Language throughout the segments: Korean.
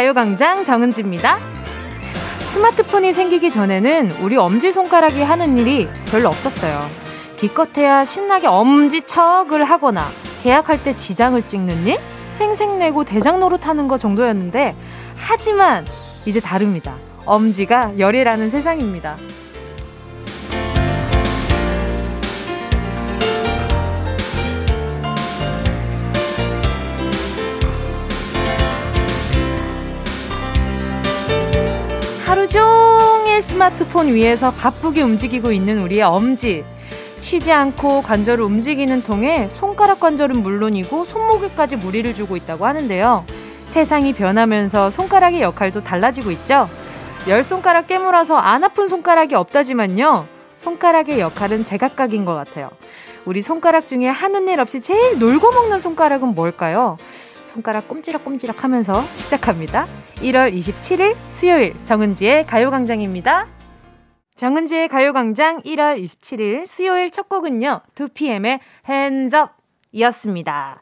가요광장 정은지입니다. 스마트폰이 생기기 전에는 우리 엄지손가락이 하는 일이 별로 없었어요. 기껏해야 신나게 엄지척을 하거나 계약할 때 지장을 찍는 일, 생색내고 대장 노릇하는 거 정도였는데 하지만 이제 다릅니다. 엄지가 열이라는 세상입니다. 하루 종일 스마트폰 위에서 바쁘게 움직이고 있는 우리의 엄지. 쉬지 않고 관절을 움직이는 통에 손가락 관절은 물론이고 손목에까지 무리를 주고 있다고 하는데요. 세상이 변하면서 손가락의 역할도 달라지고 있죠. 열 손가락 깨물어서 안 아픈 손가락이 없다지만요. 손가락의 역할은 제각각인 것 같아요. 우리 손가락 중에 하는 일 없이 제일 놀고 먹는 손가락은 뭘까요? 손가락 꼼지락꼼지락 하면서 시작합니다. 1월 27일 수요일 정은지의 가요광장입니다. 정은지의 가요광장 1월 27일 수요일 첫 곡은요. 2PM의 Hands Up 이었습니다.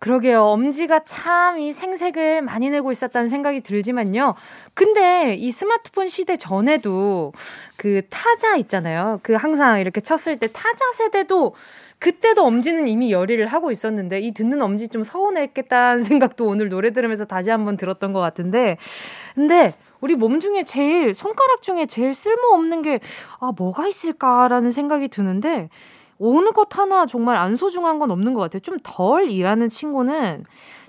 그러게요. 엄지가 참 이 생색을 많이 내고 있었다는 생각이 들지만요. 근데 이 스마트폰 시대 전에도 그 타자 있잖아요. 그 항상 이렇게 쳤을 때 타자 세대도 그때도 엄지는 이미 열의를 하고 있었는데 이 듣는 엄지 좀 서운했겠다는 생각도 오늘 노래 들으면서 다시 한번 들었던 것 같은데. 근데 우리 몸 중에 제일 손가락 중에 제일 쓸모없는 게 아 뭐가 있을까라는 생각이 드는데 어느 것 하나 정말 안 소중한 건 없는 것 같아요. 좀 덜 일하는 친구는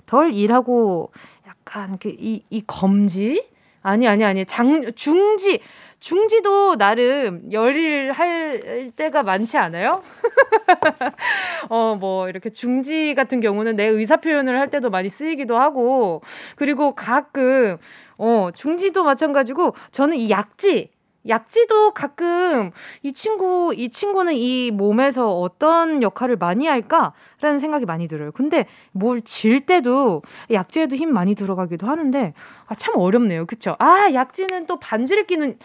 덜 일하고 약간 그이이 이 검지? 아니 아니 아니. 장 중지 중지도 나름 열일 할 때가 많지 않아요? 어, 뭐, 이렇게 중지 같은 경우는 내 의사 표현을 할 때도 많이 쓰이기도 하고, 그리고 가끔, 어, 중지도 마찬가지고, 저는 이 약지, 약지도 가끔 이 친구, 이 친구는 이 몸에서 어떤 역할을 많이 할까라는 생각이 많이 들어요. 근데 뭘 질 때도 약지에도 힘 많이 들어가기도 하는데, 아, 참 어렵네요. 그쵸? 아, 약지는 또 반지를 끼는,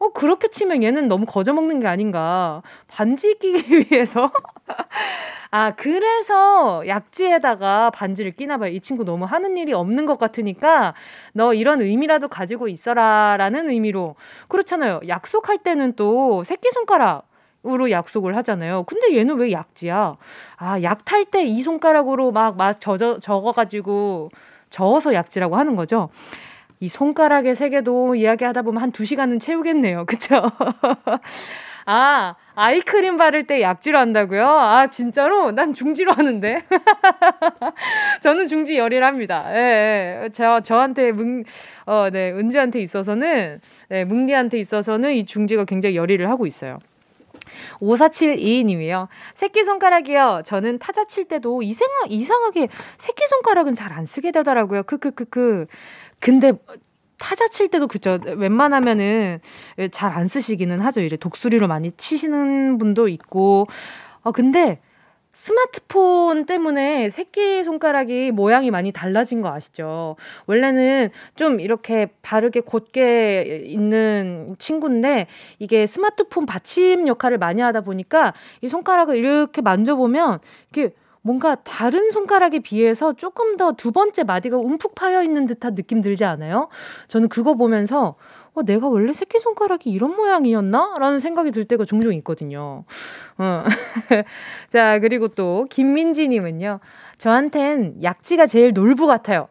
어, 그렇게 치면 얘는 너무 거저먹는 게 아닌가. 반지 끼기 위해서. 아, 그래서 약지에다가 반지를 끼나 봐요. 이 친구 너무 하는 일이 없는 것 같으니까 너 이런 의미라도 가지고 있어라 라는 의미로. 그렇잖아요. 약속할 때는 또 새끼손가락 으로 약속을 하잖아요. 근데 얘는 왜 약지야? 아, 약 탈 때 이 손가락으로 막, 막 적어, 적어가지고 저어서 약지라고 하는 거죠. 이 손가락의 세계도 이야기하다 보면 한두 시간은 채우겠네요. 그쵸? 아, 아이크림 바를 때 약지로 한다고요? 아, 진짜로? 난 중지로 하는데. 저는 중지 열일합니다. 예, 예. 저, 저한테 뭉, 어, 네, 은지한테 있어서는, 네, 뭉디한테 있어서는 이 중지가 굉장히 열일을 하고 있어요. 5472님이요. 새끼손가락이요. 저는 타자 칠 때도 이상, 이상하게 새끼손가락은 잘 안 쓰게 되더라고요. 크크크크. 근데 타자 칠 때도 그죠. 웬만하면은 잘 안 쓰시기는 하죠. 이래 독수리로 많이 치시는 분도 있고. 어, 근데 스마트폰 때문에 새끼 손가락이 모양이 많이 달라진 거 아시죠? 원래는 좀 이렇게 바르게 곧게 있는 친구인데 이게 스마트폰 받침 역할을 많이 하다 보니까 이 손가락을 이렇게 만져보면 이게 뭔가 다른 손가락에 비해서 조금 더 두 번째 마디가 움푹 파여 있는 듯한 느낌 들지 않아요? 저는 그거 보면서 어, 내가 원래 새끼손가락이 이런 모양이었나? 라는 생각이 들 때가 종종 있거든요. 어. 자, 그리고 또, 김민지님은요. 저한텐 약지가 제일 놀부 같아요.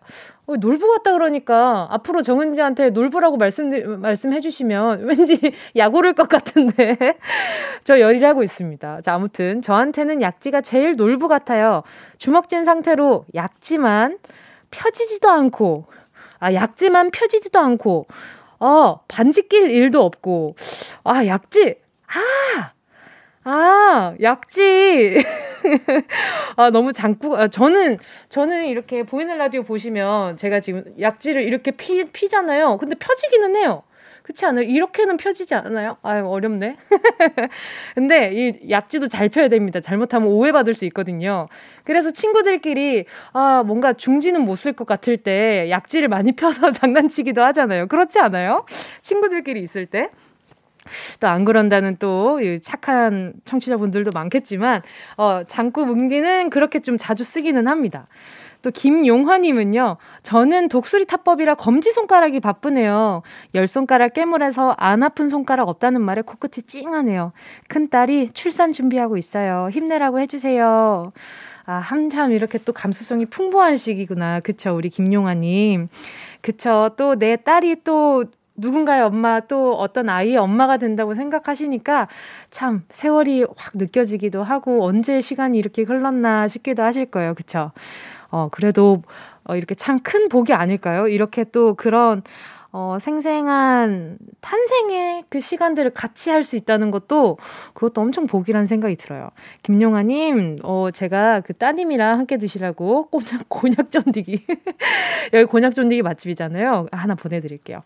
어, 놀부 같다 그러니까 앞으로 정은지한테 놀부라고 말씀 말씀해 주시면 왠지 약 오를 것 같은데 저 열일하고 있습니다. 자 아무튼 저한테는 약지가 제일 놀부 같아요. 주먹진 상태로 약지만 펴지지도 않고 아 약지만 펴지지도 않고 어 반지 낄 일도 없고 아 약지 아 아, 약지. 아, 너무 장구, 아, 저는, 저는 이렇게 보이는 라디오 보시면 제가 지금 약지를 이렇게 피, 피잖아요. 근데 펴지기는 해요. 그렇지 않아요? 이렇게는 펴지지 않아요? 아유, 어렵네. 근데 이 약지도 잘 펴야 됩니다. 잘못하면 오해받을 수 있거든요. 그래서 친구들끼리, 아, 뭔가 중지는 못 쓸 것 같을 때 약지를 많이 펴서 장난치기도 하잖아요. 그렇지 않아요? 친구들끼리 있을 때. 또 안 그런다는 또 착한 청취자분들도 많겠지만 어, 장구 뭉디는 그렇게 좀 자주 쓰기는 합니다. 또 김용화님은요. 저는 독수리 타법이라 검지 손가락이 바쁘네요. 열 손가락 깨물어서 안 아픈 손가락 없다는 말에 코끝이 찡하네요. 큰 딸이 출산 준비하고 있어요. 힘내라고 해주세요. 아, 한참 이렇게 또 감수성이 풍부한 시기구나. 그쵸, 우리 김용화님. 그쵸, 또 내 딸이 또 누군가의 엄마 또 어떤 아이의 엄마가 된다고 생각하시니까 참 세월이 확 느껴지기도 하고 언제 시간이 이렇게 흘렀나 싶기도 하실 거예요. 그쵸? 어, 그래도 어, 이렇게 참 큰 복이 아닐까요? 이렇게 또 그런 어, 생생한 탄생의 그 시간들을 같이 할 수 있다는 것도 그것도 엄청 복이라는 생각이 들어요. 김용아님, 어, 제가 그 따님이랑 함께 드시라고 곤약, 곤약 쫀디기. 여기 곤약 쫀디기 맛집이잖아요. 하나 보내드릴게요.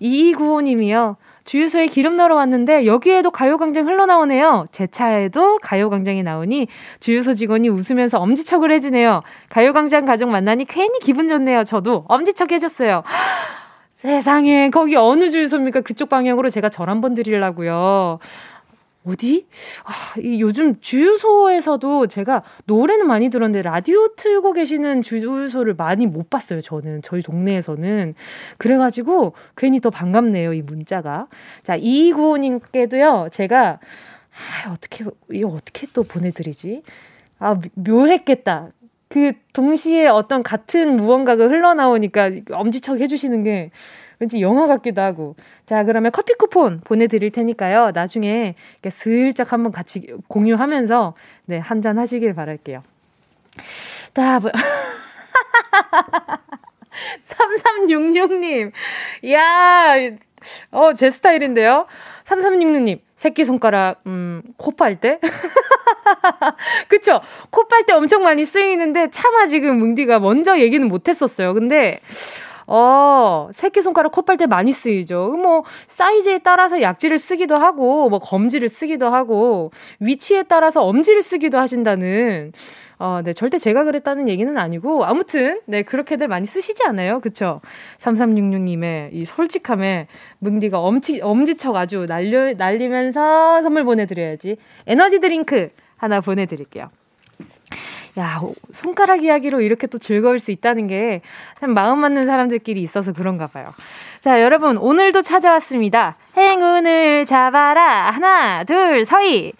2295님이요. 주유소에 기름 넣으러 왔는데 여기에도 가요광장 흘러나오네요. 제 차에도 가요광장이 나오니 주유소 직원이 웃으면서 엄지척을 해주네요. 가요광장 가족 만나니 괜히 기분 좋네요. 저도 엄지척 해줬어요. 세상에 거기 어느 주유소입니까? 그쪽 방향으로 제가 절 한번 드리려고요. 어디? 아, 이 요즘 주유소에서도 제가 노래는 많이 들었는데 라디오 틀고 계시는 주유소를 많이 못 봤어요. 저는 저희 동네에서는 그래가지고 괜히 더 반갑네요. 이 문자가. 자 이구호님께도요. 제가 아, 어떻게 이거 어떻게 또 보내드리지? 아 묘했겠다. 그 동시에 어떤 같은 무언가가 흘러나오니까 엄지척 해주시는 게 왠지 영화 같기도 하고. 자, 그러면 커피 쿠폰 보내드릴 테니까요. 나중에 슬쩍 한번 같이 공유하면서, 네, 한잔 하시길 바랄게요. 다, 3366님. 야 어, 제 스타일인데요. 3366님, 새끼손가락, 음, 코 빨 때? 그쵸? 코 빨 때 엄청 많이 쓰이는데, 차마 지금 뭉디가 먼저 얘기는 못 했었어요. 근데, 어, 새끼손가락 콧발 때 많이 쓰이죠. 뭐, 사이즈에 따라서 약지를 쓰기도 하고, 뭐, 검지를 쓰기도 하고, 위치에 따라서 엄지를 쓰기도 하신다는, 어, 네, 절대 제가 그랬다는 얘기는 아니고, 아무튼, 네, 그렇게들 많이 쓰시지 않아요? 그쵸? 3366님의 이 솔직함에 뭉디가 엄지, 엄지척 아주 날려, 날리면서 선물 보내드려야지. 에너지 드링크 하나 보내드릴게요. 야, 손가락 이야기로 이렇게 또 즐거울 수 있다는 게 참 마음 맞는 사람들끼리 있어서 그런가 봐요. 자, 여러분, 오늘도 찾아왔습니다. 행운을 잡아라. 하나, 둘, 서희.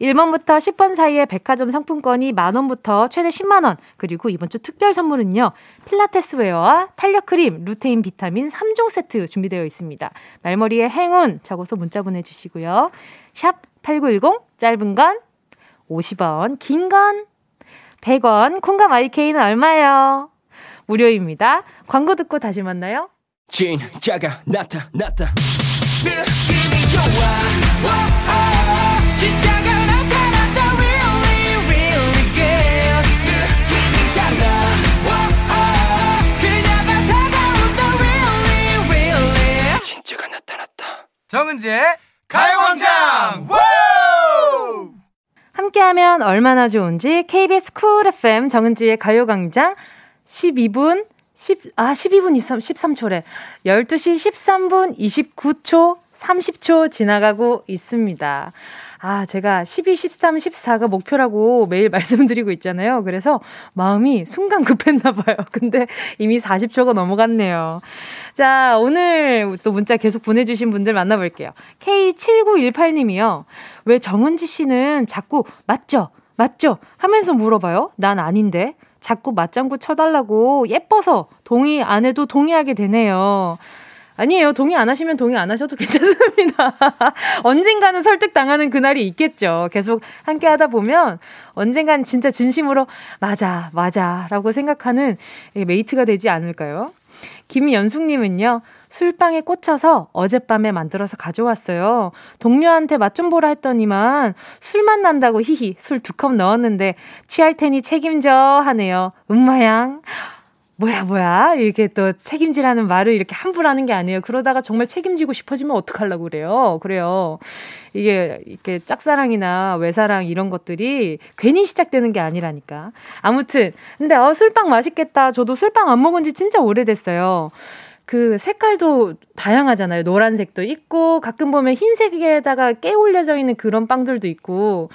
1번부터 10번 사이에 백화점 상품권이 만원부터 최대 10만원. 그리고 이번 주 특별 선물은요. 필라테스 wear와 탄력 크림, 루테인 비타민 3종 세트 준비되어 있습니다. 말머리에 행운 적어서 문자 보내주시고요. 샵 8910, 짧은 건 50원, 긴 건 100원, 콩과 마이케이는 얼마예요? 무료입니다. 광고 듣고 다시 만나요. 진짜가 나타났다. 느낌이 좋아. 오, 진짜가 나타났다. Really, really good. 느낌이 달라. 오, 그녀가 다가온다. Really, really. 진짜가 나타났다. 정은지의 가요광장. 함께하면 얼마나 좋은지 KBS 쿨 FM 정은지의 가요광장 12분 10, 아, 12분 23, 13초래. 12시 13분 29초 30초 지나가고 있습니다. 아, 제가 12, 13, 14가 목표라고 매일 말씀드리고 있잖아요. 그래서 마음이 순간 급했나 봐요. 근데 이미 40초가 넘어갔네요. 자, 오늘 또 문자 계속 보내주신 분들 만나볼게요. K7918님이요. 왜 정은지 씨는 자꾸 맞죠? 맞죠? 하면서 물어봐요. 난 아닌데. 자꾸 맞장구 쳐달라고 예뻐서 동의 안 해도 동의하게 되네요. 아니에요. 동의 안 하시면 동의 안 하셔도 괜찮습니다. 언젠가는 설득당하는 그날이 있겠죠. 계속 함께 하다 보면 언젠간 진짜 진심으로 맞아, 맞아 라고 생각하는 메이트가 되지 않을까요? 김연숙님은요, 술빵에 꽂혀서 어젯밤에 만들어서 가져왔어요. 동료한테 맛 좀 보라 했더니만 술맛 난다고 히히 술 두 컵 넣었는데 취할 테니 책임져 하네요. 음마양. 뭐야, 뭐야. 이렇게 또 책임지라는 말을 이렇게 함부로 하는 게 아니에요. 그러다가 정말 책임지고 싶어지면 어떡하려고 그래요. 그래요. 이게, 이렇게 짝사랑이나 외사랑 이런 것들이 괜히 시작되는 게 아니라니까. 아무튼. 근데, 어, 술빵 맛있겠다. 저도 술빵 안 먹은 지 진짜 오래됐어요. 그 색깔도 다양하잖아요. 노란색도 있고, 가끔 보면 흰색에다가 깨 올려져 있는 그런 빵들도 있고,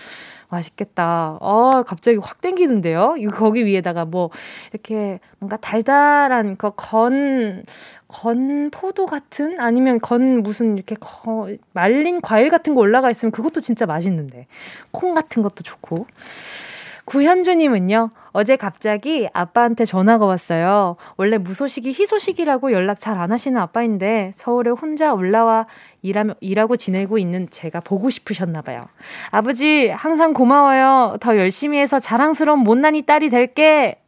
맛있겠다. 어, 갑자기 확 땡기는데요? 이거 거기 위에다가 뭐, 이렇게 뭔가 달달한 그 건, 건 포도 같은? 아니면 건 무슨 이렇게 거, 말린 과일 같은 거 올라가 있으면 그것도 진짜 맛있는데. 콩 같은 것도 좋고. 구현주님은요, 어제 갑자기 아빠한테 전화가 왔어요. 원래 무소식이 희소식이라고 연락 잘 안 하시는 아빠인데 서울에 혼자 올라와 일하며, 일하고 지내고 있는 제가 보고 싶으셨나 봐요. 아버지, 항상 고마워요. 더 열심히 해서 자랑스러운 못난이 딸이 될게.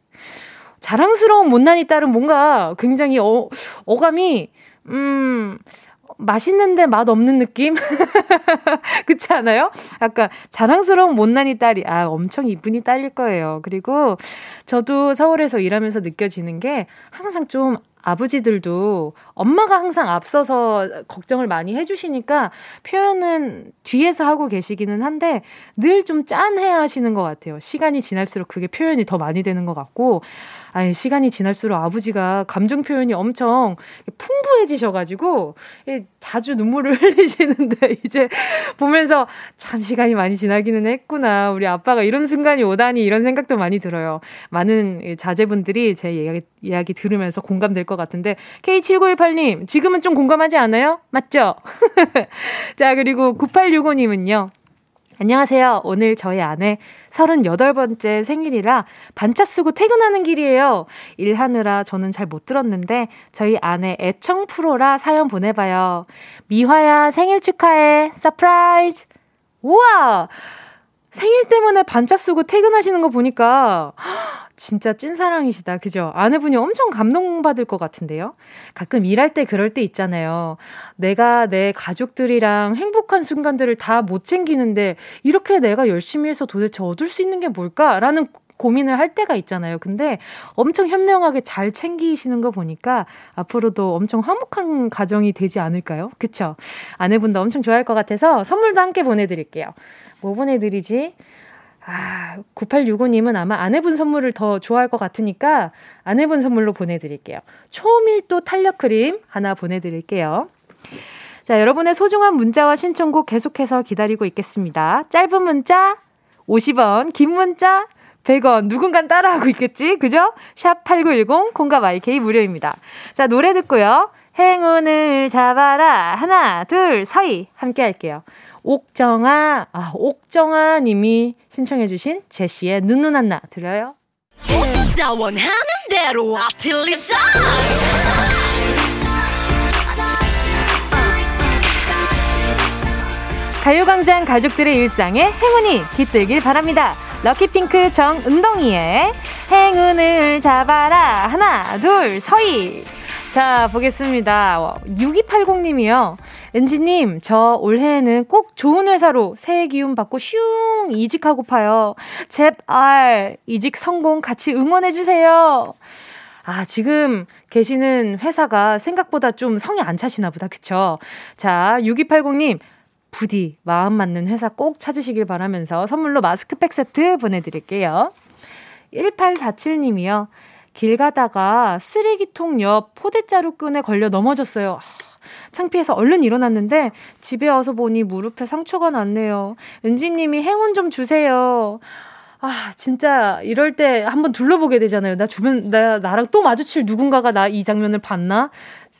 자랑스러운 못난이 딸은 뭔가 굉장히 어, 어감이, 음, 맛있는데 맛 없는 느낌? 그렇지 않아요? 약간 자랑스러운 못난이 딸이, 아, 엄청 이쁜이 딸일 거예요. 그리고 저도 서울에서 일하면서 느껴지는 게 항상 좀 아버지들도 엄마가 항상 앞서서 걱정을 많이 해주시니까 표현은 뒤에서 하고 계시기는 한데 늘 좀 짠해야 하시는 것 같아요. 시간이 지날수록 그게 표현이 더 많이 되는 것 같고 아니, 시간이 지날수록 아버지가 감정 표현이 엄청 풍부해지셔가지고, 자주 눈물을 흘리시는데, 이제 보면서 참 시간이 많이 지나기는 했구나. 우리 아빠가 이런 순간이 오다니 이런 생각도 많이 들어요. 많은 자제분들이 제 이야기, 이야기 들으면서 공감될 것 같은데, K7918 님, 지금은 좀 공감하지 않아요? 맞죠? 자, 그리고 9865님은요. 안녕하세요. 오늘 저희 아내 38번째 생일이라 반차 쓰고 퇴근하는 길이에요. 일하느라 저는 잘 못 들었는데 저희 아내 애청 프로라 사연 보내봐요. 미화야 생일 축하해. surprise. 우와! 생일 때문에 반차 쓰고 퇴근하시는 거 보니까 진짜 찐사랑이시다. 그죠? 아내분이 엄청 감동받을 것 같은데요? 가끔 일할 때 그럴 때 있잖아요. 내가 내 가족들이랑 행복한 순간들을 다 못 챙기는데 이렇게 내가 열심히 해서 도대체 얻을 수 있는 게 뭘까라는 고민을 할 때가 있잖아요. 근데 엄청 현명하게 잘 챙기시는 거 보니까 앞으로도 엄청 화목한 가정이 되지 않을까요? 그쵸? 아내분도 엄청 좋아할 것 같아서 선물도 함께 보내드릴게요. 뭐 보내드리지? 아, 9865님은 아마 아내분 선물을 더 좋아할 것 같으니까 아내분 선물로 보내드릴게요. 초밀도 탄력 크림 하나 보내드릴게요. 자, 여러분의 소중한 문자와 신청곡 계속해서 기다리고 있겠습니다. 짧은 문자 50원, 긴 문자 100원. 누군간 따라하고 있겠지? 그죠? 샵 8910, 공감 IK 무료입니다. 자, 노래 듣고요. 행운을 잡아라. 하나, 둘, 서희. 함께 할게요. 옥정아, 아, 옥정아 님이 신청해주신 제시의 눈누난나 들려요? 가요광장 가족들의 일상에 행운이 깃들길 바랍니다. 럭키핑크 정은동이의 행운을 잡아라. 하나, 둘, 서희. 자, 보겠습니다. 6280님이요. 엔지님, 저 올해에는 꼭 좋은 회사로 새해 기운 받고 슝 이직하고파요. 제발 이직 성공 같이 응원해주세요. 아, 지금 계시는 회사가 생각보다 좀 성이 안 차시나 보다. 그쵸? 자, 6280님, 부디 마음 맞는 회사 꼭 찾으시길 바라면서 선물로 마스크팩 세트 보내드릴게요. 1847님이요. 길 가다가 쓰레기통 옆 포대자루 끈에 걸려 넘어졌어요. 창피해서 얼른 일어났는데 집에 와서 보니 무릎에 상처가 났네요. 은지님이 행운 좀 주세요. 아, 진짜 이럴 때 한번 둘러보게 되잖아요. 나 주변, 나, 나랑 또 마주칠 누군가가 나 이 장면을 봤나?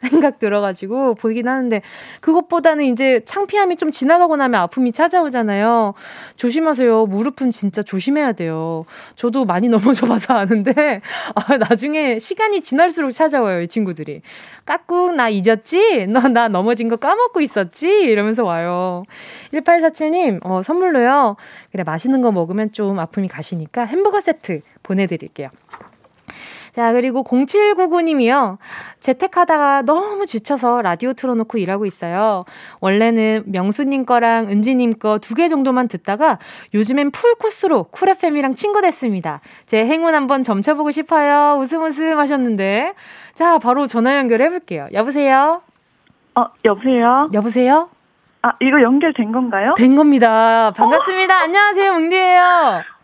생각 들어가지고 보이긴 하는데 그것보다는 이제 창피함이 좀 지나가고 나면 아픔이 찾아오잖아요. 조심하세요. 무릎은 진짜 조심해야 돼요. 저도 많이 넘어져 봐서 아는데 아, 나중에 시간이 지날수록 찾아와요. 이 친구들이. 까꿍 나 잊었지? 너 나 넘어진 거 까먹고 있었지? 이러면서 와요. 1847님 어, 선물로요. 그래 맛있는 거 먹으면 좀 아픔이 가시니까 햄버거 세트 보내드릴게요. 자, 그리고 0799님이요. 재택하다가 너무 지쳐서 라디오 틀어놓고 일하고 있어요. 원래는 명수님 거랑 은지님 거 두 개 정도만 듣다가 요즘엔 풀코스로 쿨FM이랑 친구 됐습니다. 제 행운 한번 점쳐보고 싶어요. 웃음 웃음 하셨는데. 자, 바로 전화 연결해볼게요. 여보세요? 어, 여보세요? 여보세요? 아, 이거 연결된 건가요? 된 겁니다. 반갑습니다. 어? 안녕하세요, 뭉디예요.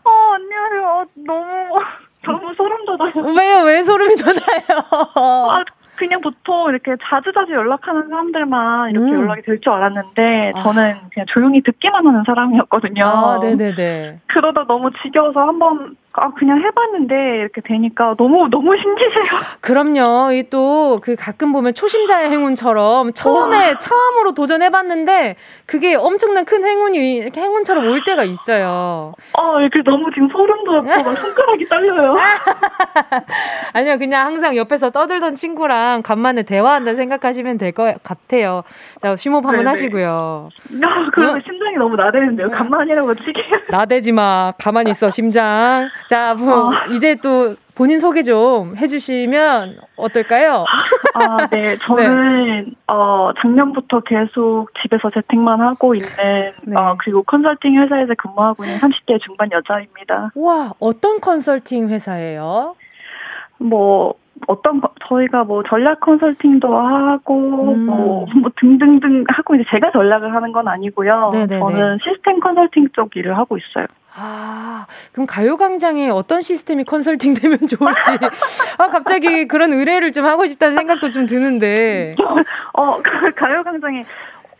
어, 안녕하세요. 어, 너무. 너무 소름 돋아요. 왜요? 왜 소름이 돋아요? 아, 그냥 보통 이렇게 자주자주 연락하는 사람들만 이렇게 음. 연락이 될 줄 알았는데 아. 저는 그냥 조용히 듣기만 하는 사람이었거든요. 아, 네네네. 그러다 너무 지겨워서 한번 아 그냥 해봤는데 이렇게 되니까 너무 너무 신기해요. 그럼요. 이 또 그 가끔 보면 초심자의 행운처럼 처음에 처음으로 도전해봤는데 그게 엄청난 큰 행운이 이렇게 행운처럼 올 때가 있어요. 아 이렇게 너무 지금 소름 돋고 막 손가락이 떨려요. 아니요, 그냥 항상 옆에서 떠들던 친구랑 간만에 대화한다 생각하시면 될 것 같아요. 자, 심호흡 한번 네네. 하시고요. 아, 그러면 어? 심장이 너무 나대는데요. 간만이라고 치게. 나대지 마. 가만히 있어, 심장. 자, 뭐, 이제 또 본인 소개 좀 해주시면 어떨까요? 아, 네. 저는, 어, 작년부터 계속 집에서 재택만 하고 있는, 네. 어, 그리고 컨설팅 회사에서 근무하고 있는 30대 중반 여자입니다. 와, 어떤 컨설팅 회사예요? 뭐, 어떤, 거- 저희가 뭐 전략 컨설팅도 하고, 음. 뭐, 뭐 등등등 하고, 이제 제가 전략을 하는 건 아니고요. 네네네. 저는 시스템 컨설팅 쪽 일을 하고 있어요. 아, 그럼 가요광장에 어떤 시스템이 컨설팅 되면 좋을지. 아, 갑자기 그런 의뢰를 좀 하고 싶다는 생각도 좀 드는데. 어, 가- 가요광장에,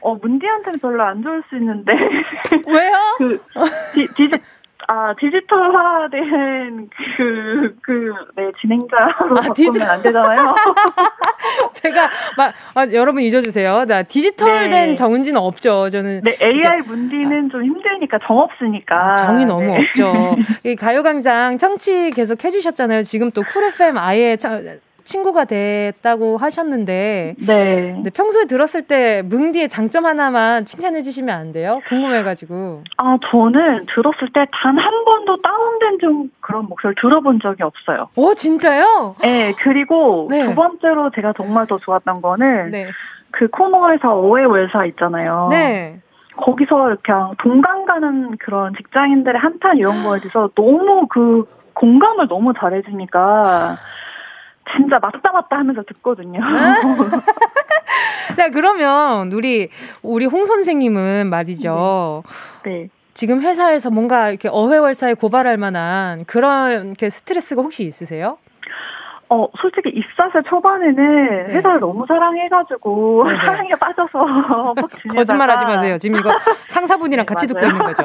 어, 문디한테는 별로 안 좋을 수 있는데, 왜요? 그, 디, 디지, 아, 디지털화된 그, 그, 네, 진행자로 아, 바꾸면 디지- 안 되잖아요. 제가, 막, 아, 여러분 잊어주세요. 나 디지털된 네. 정은지는 없죠. 저는. 네, AI 문디는 좀 힘드니까, 정 없으니까. 정이 너무 네. 없죠. 이 가요광장 청취 계속 해주셨잖아요. 지금 또 쿨 FM 아예 차- 친구가 됐다고 하셨는데. 네. 근데 평소에 들었을 때 뭉디의 장점 하나만 칭찬해 주시면 안 돼요? 궁금해가지고. 아, 저는 들었을 때 단 한 번도 다운된 좀 그런 목소리를 들어본 적이 없어요. 오, 진짜요? 네, 그리고 네. 두 번째로 제가 정말 더 좋았던 거는 네. 그 코너에서 오해 월사 있잖아요. 네. 거기서 그냥 동감 가는 그런 직장인들의 한탄 이런 거에 대해서 너무 그 공감을 너무 잘해주니까 진짜 맞다 맞다 하면서 듣거든요. 자, 그러면 우리, 우리 홍 선생님은 말이죠. 네. 지금 회사에서 뭔가 이렇게 어회월사에 고발할 만한 그런 이렇게 스트레스가 혹시 있으세요? 어, 솔직히 입사세 초반에는 네. 회사를 너무 사랑해가지고 네네. 사랑에 빠져서 거짓말 하지 마세요. 지금 이거 상사분이랑 네, 같이 듣고 맞아요. 있는 거죠.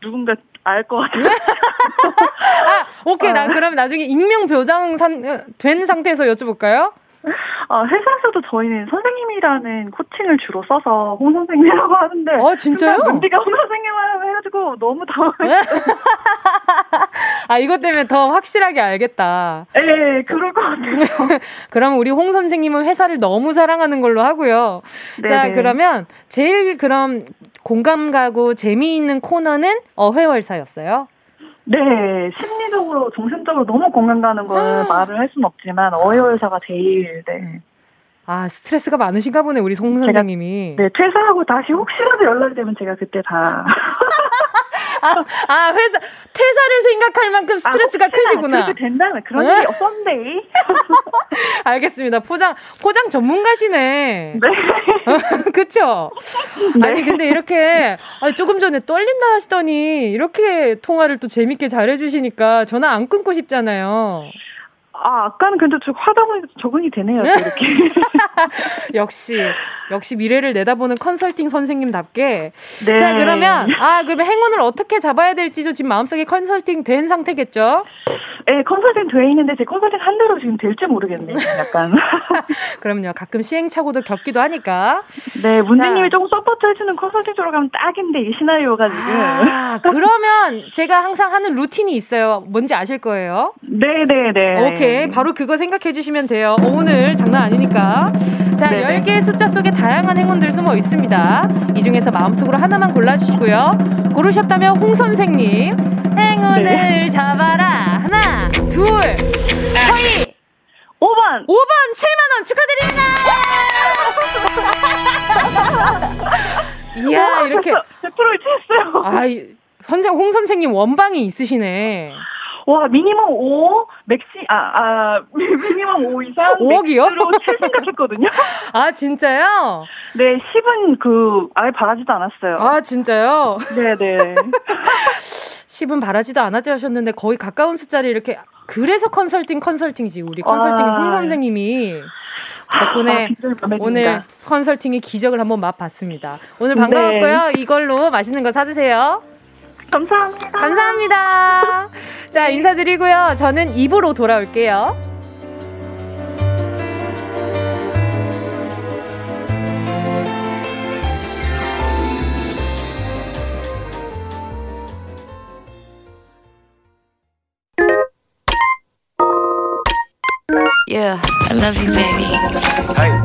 누군가 알 것 같아요. 아, 오케이. 어. 나 그러면 나중에 익명 보장 산, 어, 된 상태에서 여쭤볼까요? 아, 회사에서도 저희는 선생님이라는 코칭을 주로 써서 홍 선생님이라고 하는데 어, 진짜요? 문디가 홍 선생님이라고 해가지고 너무 당황했어요. 아, 이것 때문에 더 확실하게 알겠다. 예, 그럴 것 같아요. 그럼 우리 홍 선생님은 회사를 너무 사랑하는 걸로 하고요. 자, 네네. 그러면 제일 그럼 공감 가고 재미있는 코너는 어회월사였어요. 네, 심리적으로, 정신적으로 너무 공감 가는 걸 아. 말을 할순 없지만, 어회월사가 제일, 네. 아, 스트레스가 많으신가 보네, 우리 송 제가- 선생님이. 네, 퇴사하고 다시 혹시라도 연락이 되면 제가 그때 다. 아, 회사, 퇴사를 생각할 만큼 스트레스가 아, 크시구나. 그렇게 된다면 그런 어? 일이 없었는데. 알겠습니다. 포장, 포장 전문가시네. 네. 그쵸? 아니, 근데 이렇게, 아니, 조금 전에 떨린다 하시더니, 이렇게 통화를 또 재밌게 잘해주시니까 전화 안 끊고 싶잖아요. 아, 아까는 근데 좀 하다 보니까 적응이 되네요, 또 이렇게. 역시, 역시 미래를 내다보는 컨설팅 선생님답게. 네. 자, 그러면, 아, 그러면 행운을 어떻게 잡아야 될지도 지금 마음속에 컨설팅 된 상태겠죠? 네, 컨설팅 돼 있는데 제 컨설팅 한 대로 지금 될지 모르겠네요, 약간. 그럼요. 가끔 시행착오도 겪기도 하니까. 네, 문재님이 자. 조금 support 해주는 컨설팅 쪽으로 가면 딱인데, 이 시나리오가 지금. 아, 그러면 제가 항상 하는 routine이 있어요. 뭔지 아실 거예요. 네네네. 오케이. 바로 그거 생각해 주시면 돼요. 어, 오늘 장난 아니니까. 자, 네네. 10개의 숫자 속에 다양한 행운들 숨어 있습니다. 이 중에서 마음속으로 하나만 골라주시고요. 고르셨다면 홍 선생님, 행운을 네. 잡아라. 하나, 둘, 서희, 5번! 5번 7만원 축하드립니다! 이야, 이렇게. 100% 유치했어요. 아, 이- 선생, 홍 선생님 원방이 있으시네. 와, minimum 5, maxi, 아, 아, minimum 5 이상. 5억이요? max로 7 생각했거든요. 아, 진짜요? 네, 10은 그, 아예 바라지도 않았어요. 아, 진짜요? 네네. 10은 바라지도 않았지 하셨는데 거의 가까운 숫자를 이렇게 그래서 컨설팅 컨설팅이지 우리 컨설팅 아. 홍 선생님이 덕분에 아, 오늘 컨설팅의 기적을 한번 맛봤습니다. 오늘 반가웠고요. 네. 이걸로 맛있는 거 사드세요. 감사합니다. 감사합니다. 자, 인사드리고요. 저는 입으로 돌아올게요. Yeah, I love you, baby.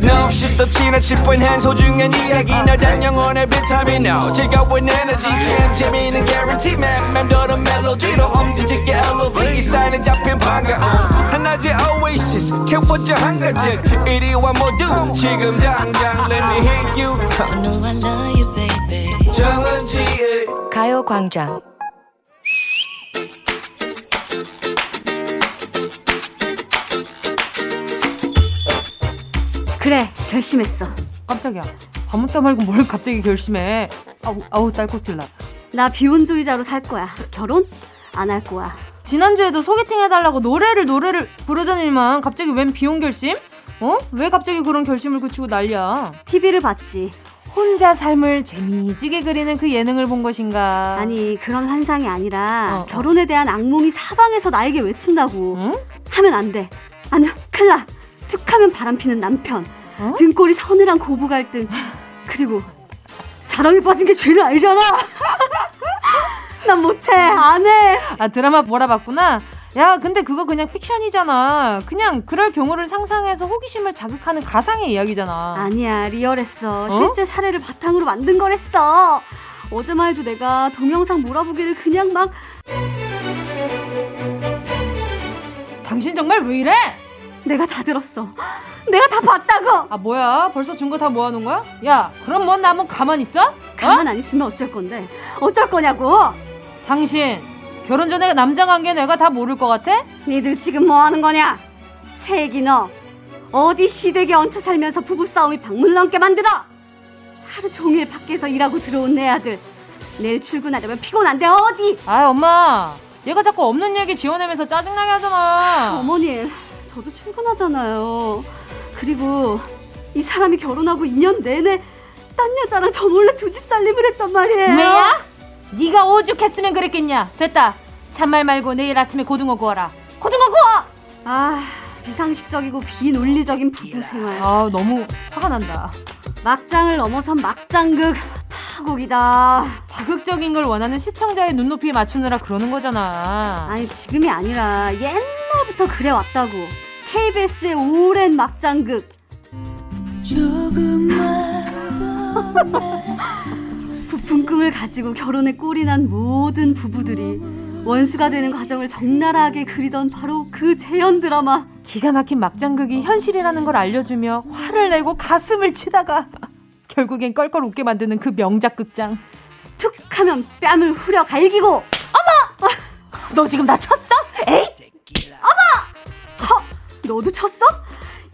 No, she's the china chip when hands hold you and 이야기 너란 영혼의 비타민 No, 즐거운 에너지 참 재미있는 guarantee man 맴도는 멜로디로 엄지짓게 elevate 사인은 잡힌 반가움 하나의 oasis 채워져 한가득 이리와 모두 지금 당장 let me hit you I know I love you, baby. 정은지의 가요광장 그래 결심했어 깜짝이야 밥 먹다 말고 뭘 갑자기 결심해 아우 아우 딸꾹질 나 나 비혼주의자로 살 거야 결혼 안 할 거야 지난주에도 소개팅 해달라고 노래를 노래를 부르더니만 갑자기 웬 비혼 결심? 어? 왜 갑자기 그런 결심을 굳히고 난리야? TV를 봤지. 혼자 삶을 재미지게 그리는 그 예능을 본 것인가? 아니 그런 환상이 아니라 어, 어. 결혼에 대한 악몽이 사방에서 나에게 외친다고. 응? 하면 안 돼. 아니 큰일 툭하면 바람피는 남편, 어? 등골이 서늘한 고부 갈등, 그리고 사랑에 빠진 게 죄는 아니잖아. 난 못해, 안 해. 아 드라마 몰아봤구나. 야, 근데 그거 그냥 픽션이잖아. 그냥 그럴 경우를 상상해서 호기심을 자극하는 가상의 이야기잖아. 아니야, 리얼했어. 어? 실제 사례를 바탕으로 만든 거랬어. 어제만 해도 내가 동영상 몰아보기를 그냥 막. 당신 정말 왜 이래? 내가 다 들었어. 내가 다 봤다고. 아 뭐야? 벌써 증거 다 모아놓은 거야? 야, 그럼 뭐나뭐 가만 있어? 어? 가만 안 있으면 어쩔 건데? 어쩔 거냐고? 당신 결혼 전에 남자 관계 내가 다 모를 것 같아? 니들 지금 뭐 하는 거냐? 세기 너 어디 시댁에 얹혀 살면서 부부 싸움이 방문 넘게 만들어? 하루 종일 밖에서 일하고 들어온 내 아들 내일 출근하려면 피곤한데 어디? 아 엄마 얘가 자꾸 없는 얘기 지어내면서 짜증나게 하잖아 어머님 저도 출근하잖아요. 그리고 이 사람이 결혼하고 2년 내내 딴 여자랑 저 몰래 두 집 살림을 했단 말이에요. 왜야? 네가 오죽했으면 그랬겠냐. 됐다. 참말 말고 내일 아침에 고등어 구워라. 고등어 구워! 아, 비상식적이고 비논리적인 부부 생활. 아, 너무 화가 난다. 막장을 넘어선 막장극 파국이다. 자극적인 걸 원하는 시청자의 눈높이에 맞추느라 그러는 거잖아. 아니 지금이 아니라 옛날부터 그래 왔다고. KBS의 오랜 막장극. 부푼 꿈을 가지고 결혼에 꼴이 난 모든 부부들이 원수가 되는 과정을 적나라하게 그리던 바로 그 재현 드라마. 기가 막힌 막장극이 현실이라는 걸 알려주며 화를 내고 가슴을 치다가 결국엔 껄껄 웃게 만드는 그 명작 극장. 툭 하면 뺨을 후려 갈기고 어머! 너 지금 나 쳤어? 에이! 어머! 허! 너도 쳤어?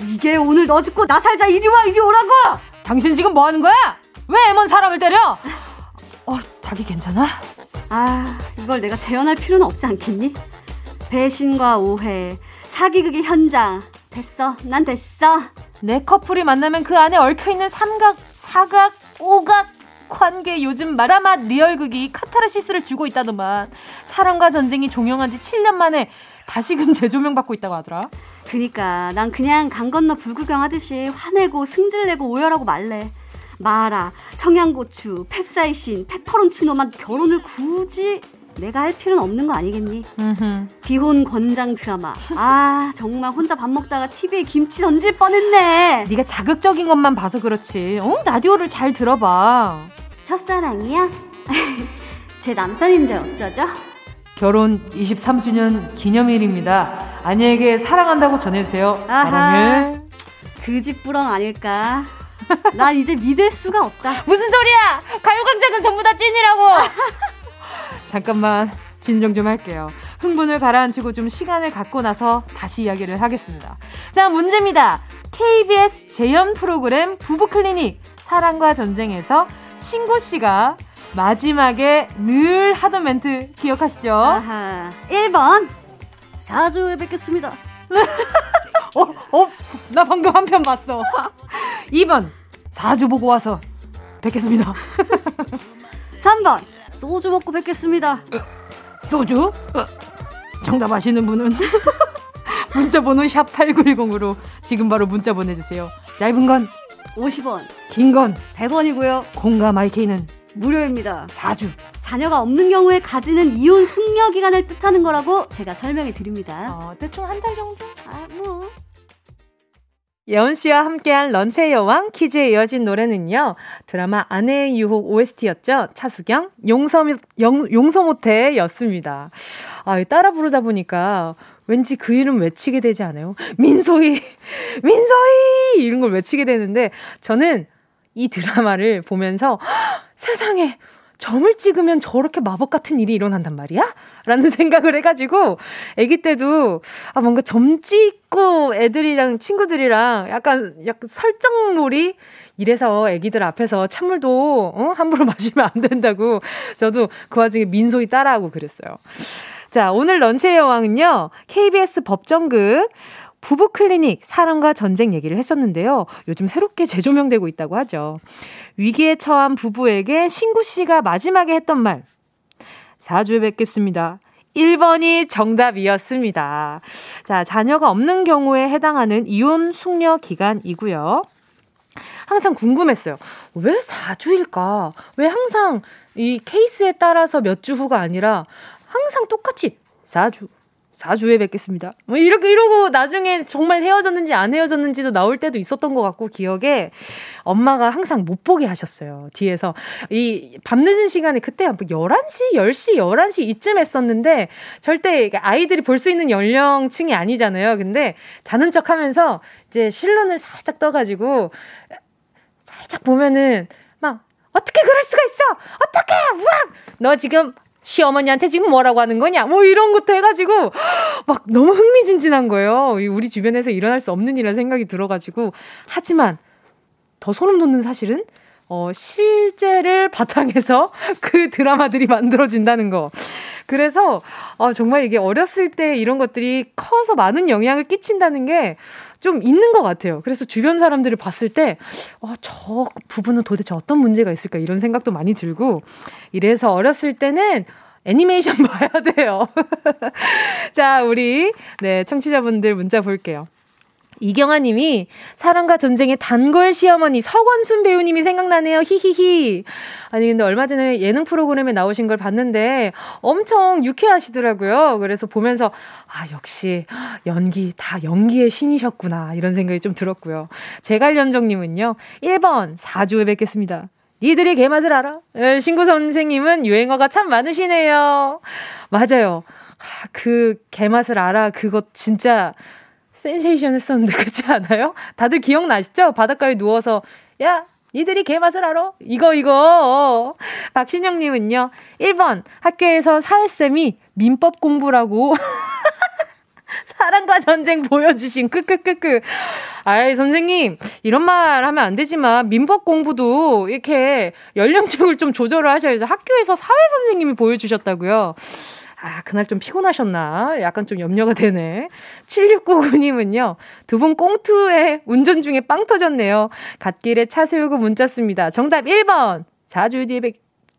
이게 오늘 너 죽고 나 살자 이리 와 이리 오라고! 당신 지금 뭐 하는 거야? 왜 애먼 사람을 때려? 어, 자기 괜찮아? 아, 이걸 내가 재현할 필요는 없지 않겠니? 배신과 오해, 사기극의 현장. 됐어, 난 됐어. 내 커플이 만나면 그 안에 얽혀있는 삼각, 사각, 오각, 관계 요즘 마라맛 리얼극이 카타르시스를 주고 있다더만 사랑과 전쟁이 종영한 지 7년 만에 다시금 재조명 받고 있다고 하더라. 그니까 난 그냥 강 건너 불구경 하듯이 화내고 승질내고 오열하고 말래. 마라, 청양고추, 펩사이신, 페퍼론치노만 결혼을 굳이 내가 할 필요는 없는 거 아니겠니? 비혼 권장 드라마. 아 정말 혼자 밥 먹다가 TV에 김치 던질 뻔했네. 네가 자극적인 것만 봐서 그렇지. 어? 라디오를 잘 들어봐. 첫사랑이야? 제 남편인데 어쩌죠? 결혼 23주년 기념일입니다. 아내에게 사랑한다고 전해주세요. 아하, 사랑해. 그집 부렁 아닐까? 난 이제 믿을 수가 없다. 무슨 소리야? 가요광장은 전부 다 찐이라고. 잠깐만 진정 좀 할게요. 흥분을 가라앉히고 좀 시간을 갖고 나서 다시 이야기를 하겠습니다. 자, 문제입니다. KBS 재연 프로그램 부부클리닉 사랑과 전쟁에서 신고 씨가 마지막에 늘 하던 멘트 기억하시죠? 아하. 1번. 4주에 뵙겠습니다. 어, 어, 나 방금 한 편 봤어. 2번, 4주 보고 와서 뵙겠습니다. 3번, 소주 먹고 뵙겠습니다. 소주? 정답 아시는 분은 문자 번호 샵 8910으로 지금 바로 문자 보내주세요. 짧은 건 50원, 긴 건 100원이고요. 공감 IK는 무료입니다. 4주. 자녀가 없는 경우에 가지는 이혼 숙려 기간을 뜻하는 거라고 제가 설명해 드립니다. 어, 대충 한 달 정도? 아, 뭐. 예원 씨와 함께한 런치의 여왕 퀴즈에 이어진 노래는요. 드라마 아내의 유혹 OST였죠. 차수경 용서 용, 용서 못해 였습니다. 아, 따라 부르다 보니까 왠지 그 이름 외치게 되지 않아요? 민소희! 민소희! 이런 걸 외치게 되는데 저는 이 드라마를 보면서 세상에 점을 찍으면 저렇게 마법 같은 일이 일어난단 말이야? 라는 생각을 해가지고, 아기 때도, 아, 뭔가 점 찍고 애들이랑 친구들이랑 약간, 약간 설정놀이? 이래서 애기들 앞에서 찬물도, 어? 함부로 마시면 안 된다고. 저도 그 와중에 민소희 따라하고 그랬어요. 자, 오늘 런치의 여왕은요, KBS 법정극, 부부 클리닉 사랑과 전쟁 얘기를 했었는데요. 요즘 새롭게 재조명되고 있다고 하죠. 위기에 처한 부부에게 신구 씨가 마지막에 했던 말. 4주에 뵙겠습니다. 1번이 정답이었습니다. 자, 자녀가 없는 경우에 해당하는 이혼 숙려 기간이고요. 항상 궁금했어요. 왜 4주일까? 왜 항상 이 케이스에 따라서 몇 주 후가 아니라 항상 똑같이 4주, 4주에 뵙겠습니다. 뭐 이렇게 이러고 나중에 정말 헤어졌는지 안 헤어졌는지도 나올 때도 있었던 것 같고 기억에 엄마가 항상 못 보게 하셨어요. 뒤에서 이 밤늦은 시간에 그때 11시, 10시, 11시 이쯤 했었는데 절대 아이들이 볼 수 있는 연령층이 아니잖아요. 근데 자는 척 하면서 이제 실눈을 살짝 떠 가지고 살짝 보면은 막 어떻게 그럴 수가 있어? 어떻게? 우와! 너 지금 시어머니한테 지금 뭐라고 하는 거냐? 뭐 이런 것도 해가지고 막 너무 흥미진진한 거예요. 우리 주변에서 일어날 수 없는 일이라는 생각이 들어가지고 하지만 더 소름 돋는 사실은 어, 실제를 바탕해서 그 드라마들이 만들어진다는 거. 그래서 어, 정말 이게 어렸을 때 이런 것들이 커서 많은 영향을 끼친다는 게 좀 있는 것 같아요. 그래서 주변 사람들을 봤을 때, 어, 저 부분은 도대체 어떤 문제가 있을까 이런 생각도 많이 들고, 이래서 어렸을 때는 애니메이션 봐야 돼요. 자, 우리, 네, 청취자분들 문자 볼게요. 이경아 님이 사랑과 전쟁의 단골 시어머니 서권순 배우님이 생각나네요. 히히히. 아니 근데 얼마 전에 예능 프로그램에 나오신 걸 봤는데 엄청 유쾌하시더라고요. 그래서 보면서 아 역시 연기 다 연기의 신이셨구나 이런 생각이 좀 들었고요. 제갈연정 님은요. 1번 4주에 뵙겠습니다. 니들이 개맛을 알아? 예, 신구 선생님은 유행어가 참 많으시네요. 맞아요. 아, 그 개맛을 알아. 그거 진짜 센세이션 했었는데 그렇지 않아요? 다들 기억나시죠? 바닷가에 누워서 야 니들이 개맛을 알아? 이거 이거 박신영님은요 1번 학교에서 사회쌤이 민법 공부라고 사랑과 전쟁 보여주신 크크크크. 아이 선생님 이런 말 하면 안 되지만 민법 공부도 이렇게 연령층을 좀 조절을 하셔야죠. 학교에서 사회 선생님이 보여주셨다고요. 아, 그날 좀 피곤하셨나? 약간 좀 염려가 되네. 7699님은요, 두 분 꽁투에 운전 중에 빵 터졌네요. 갓길에 차 세우고 문자 씁니다. 정답 1번! 4주 뒤에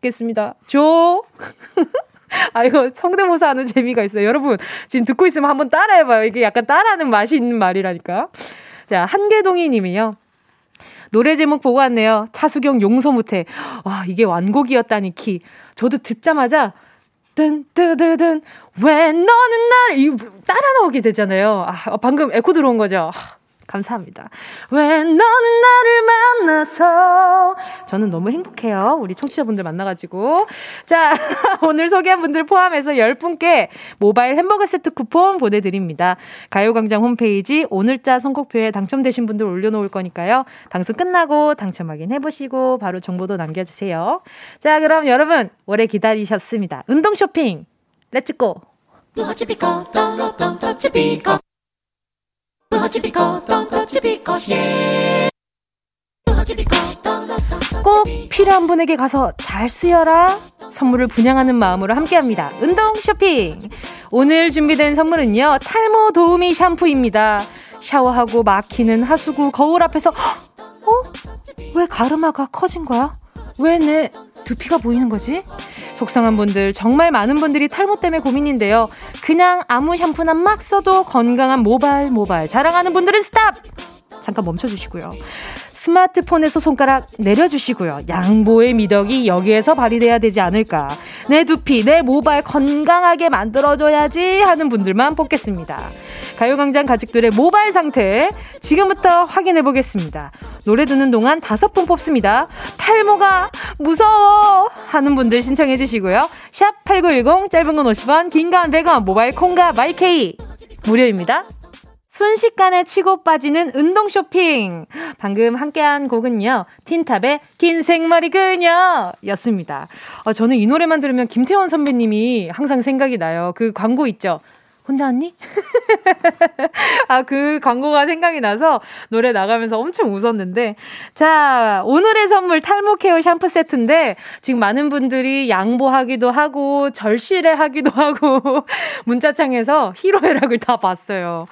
뵙겠습니다. 조! 아, 이거 성대모사 하는 재미가 있어요. 여러분, 지금 듣고 있으면 한번 따라해봐요. 이게 약간 따라하는 맛이 있는 말이라니까. 자, 한계동이 님이요. 노래 제목 보고 왔네요. 차수경 용서 못해. 와, 이게 완곡이었다니 키. 저도 듣자마자 뜬, 뜨드든, 왜 너는 나를, 이 따라 나오게 되잖아요. 아, 방금 에코 들어온 거죠. 감사합니다. 왜 너는 나를 만나서 저는 너무 행복해요. 우리 청취자분들 만나가지고 자 오늘 소개한 분들 포함해서 10분께 모바일 햄버거 세트 쿠폰 보내드립니다. 가요광장 홈페이지 오늘자 선곡표에 당첨되신 분들 올려놓을 거니까요. 방송 끝나고 당첨 확인해보시고 바로 정보도 남겨주세요. 자 그럼 여러분 오래 기다리셨습니다. 운동 쇼핑 let's go! 꼭 필요한 분에게 가서 잘 쓰여라. 선물을 분양하는 마음으로 함께합니다. 운동 쇼핑. 오늘 준비된 선물은요. 탈모 도우미 샴푸입니다. 샤워하고 막히는 하수구 거울 앞에서 어? 왜 가르마가 커진 거야? 왜 내 두피가 보이는 거지? 속상한 분들 정말 많은 분들이 탈모 때문에 고민인데요. 그냥 아무 샴푸나 막 써도 건강한 모발 모발 자랑하는 분들은 스탑! 잠깐 멈춰 주시고요. 스마트폰에서 손가락 내려주시고요. 양보의 미덕이 여기에서 발휘돼야 되지 않을까. 내 두피, 내 모발 건강하게 만들어줘야지 하는 분들만 뽑겠습니다. 가요광장 가족들의 모발 상태 지금부터 확인해 보겠습니다. 노래 듣는 동안 다섯 분 뽑습니다. 탈모가 무서워 하는 분들 신청해 주시고요. 샵 8910 짧은 건 50원, 긴 건 100원, 모바일 콩과 마이케이 무료입니다. 순식간에 치고 빠지는 운동 쇼핑. 방금 함께한 곡은요, 틴탑의 긴 생머리 그녀 였습니다. 어, 저는 이 노래만 들으면 김태원 선배님이 항상 생각이 나요. 그 광고 있죠. 혼자 왔니? 아, 그 광고가 생각이 나서 노래 나가면서 엄청 웃었는데. 자, 오늘의 선물 탈모 케어 샴푸 세트인데, 지금 많은 분들이 양보하기도 하고, 절실해 하기도 하고, 문자창에서 희로애락을 다 봤어요.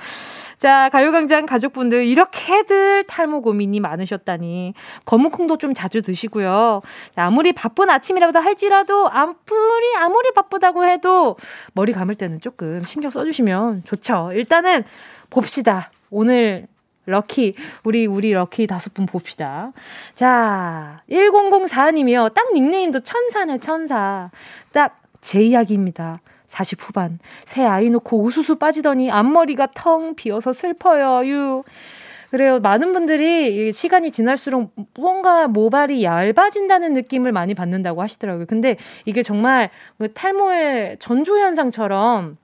자, 가요광장 가족분들, 이렇게들 탈모 고민이 많으셨다니. 거무콩도 좀 자주 드시고요. 아무리 바쁜 아침이라도 할지라도, 아무리, 아무리 바쁘다고 해도, 머리 감을 때는 조금 신경 써주시면 좋죠. 일단은, 봅시다. 오늘 럭키, 우리, 우리 럭키 다섯 분 봅시다. 자, 1004님이요. 딱 닉네임도 천사네, 천사. 딱 제 이야기입니다. 40 후반. 새 아이 놓고 우수수 빠지더니 앞머리가 텅 비어서 슬퍼요. 유. 그래요. 많은 분들이 시간이 지날수록 뭔가 모발이 얇아진다는 느낌을 많이 받는다고 하시더라고요. 근데 이게 정말 그 탈모의 전조 현상처럼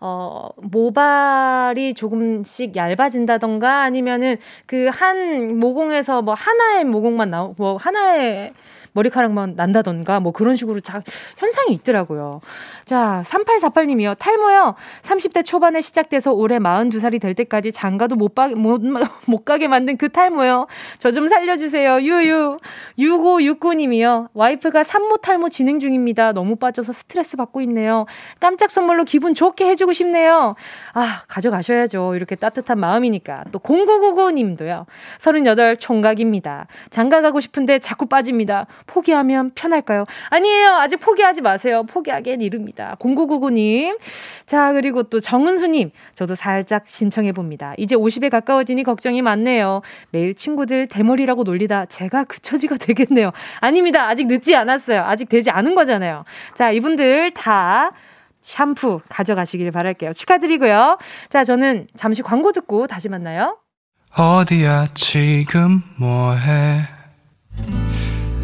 어, 모발이 조금씩 얇아진다던가 아니면은 그 한 모공에서 뭐 하나의 모공만 나오, 뭐 하나의 머리카락만 난다던가 뭐 그런 식으로 자, 현상이 있더라고요. 자, 3848님이요. 탈모요. 30대 초반에 시작돼서 올해 42살이 될 때까지 장가도 못, 바, 못, 못 가게 만든 그 탈모요. 저 좀 살려주세요. 유유. 6569님이요. 와이프가 산모 탈모 진행 중입니다. 너무 빠져서 스트레스 받고 있네요. 깜짝 선물로 기분 좋게 해주고 싶네요. 아, 가져가셔야죠. 이렇게 따뜻한 마음이니까. 또 0999님도요. 38 총각입니다. 장가 가고 싶은데 자꾸 빠집니다. 포기하면 편할까요? 아니에요. 아직 포기하지 마세요. 포기하기엔 이릅니다. 있습니다. 0999님. 자, 그리고 또 정은수님. 저도 살짝 신청해봅니다. 이제 50에 가까워지니 걱정이 많네요. 매일 친구들 대머리라고 놀리다 제가 그 처지가 되겠네요. 아닙니다. 아직 늦지 않았어요. 아직 되지 않은 거잖아요. 자, 이분들 다 샴푸 가져가시길 바랄게요. 축하드리고요. 자, 저는 잠시 광고 듣고 다시 만나요. 어디야, 지금 뭐해?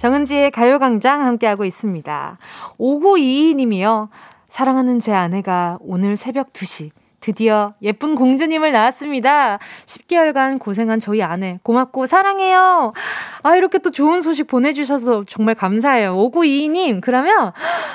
정은지의 가요광장 함께하고 있습니다. 5922님이요. 사랑하는 제 아내가 오늘 새벽 2시 드디어 예쁜 공주님을 낳았습니다. 10개월간 고생한 저희 아내 고맙고 사랑해요. 아 이렇게 또 좋은 소식 보내주셔서 정말 감사해요. 5922님 그러면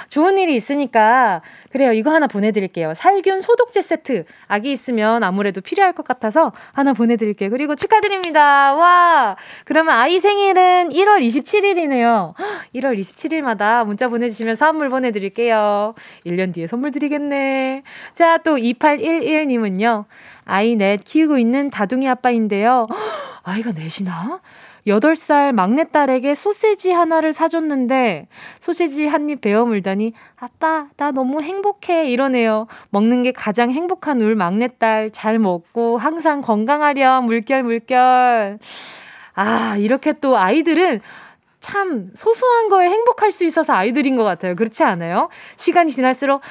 좋은 일이 있으니까 그래요. 이거 하나 보내드릴게요. 살균 소독제 세트. 아기 있으면 아무래도 필요할 것 같아서 하나 보내드릴게요. 그리고 축하드립니다. 와. 그러면 아이 생일은 1월 27일이네요. 1월 27일마다 문자 보내주시면 선물 보내드릴게요. 1년 뒤에 선물 드리겠네. 자, 또 2811님은요. 아이 넷 키우고 있는 다둥이 아빠인데요. 아이가 넷이나? 8살 막내딸에게 소세지 하나를 사줬는데 소세지 한 입 베어 물더니 아빠 나 너무 행복해 이러네요. 먹는 게 가장 행복한 울 막내딸 잘 먹고 항상 건강하렴 물결 물결. 아 이렇게 또 아이들은 참 소소한 거에 행복할 수 있어서 아이들인 것 같아요. 그렇지 않아요? 시간이 지날수록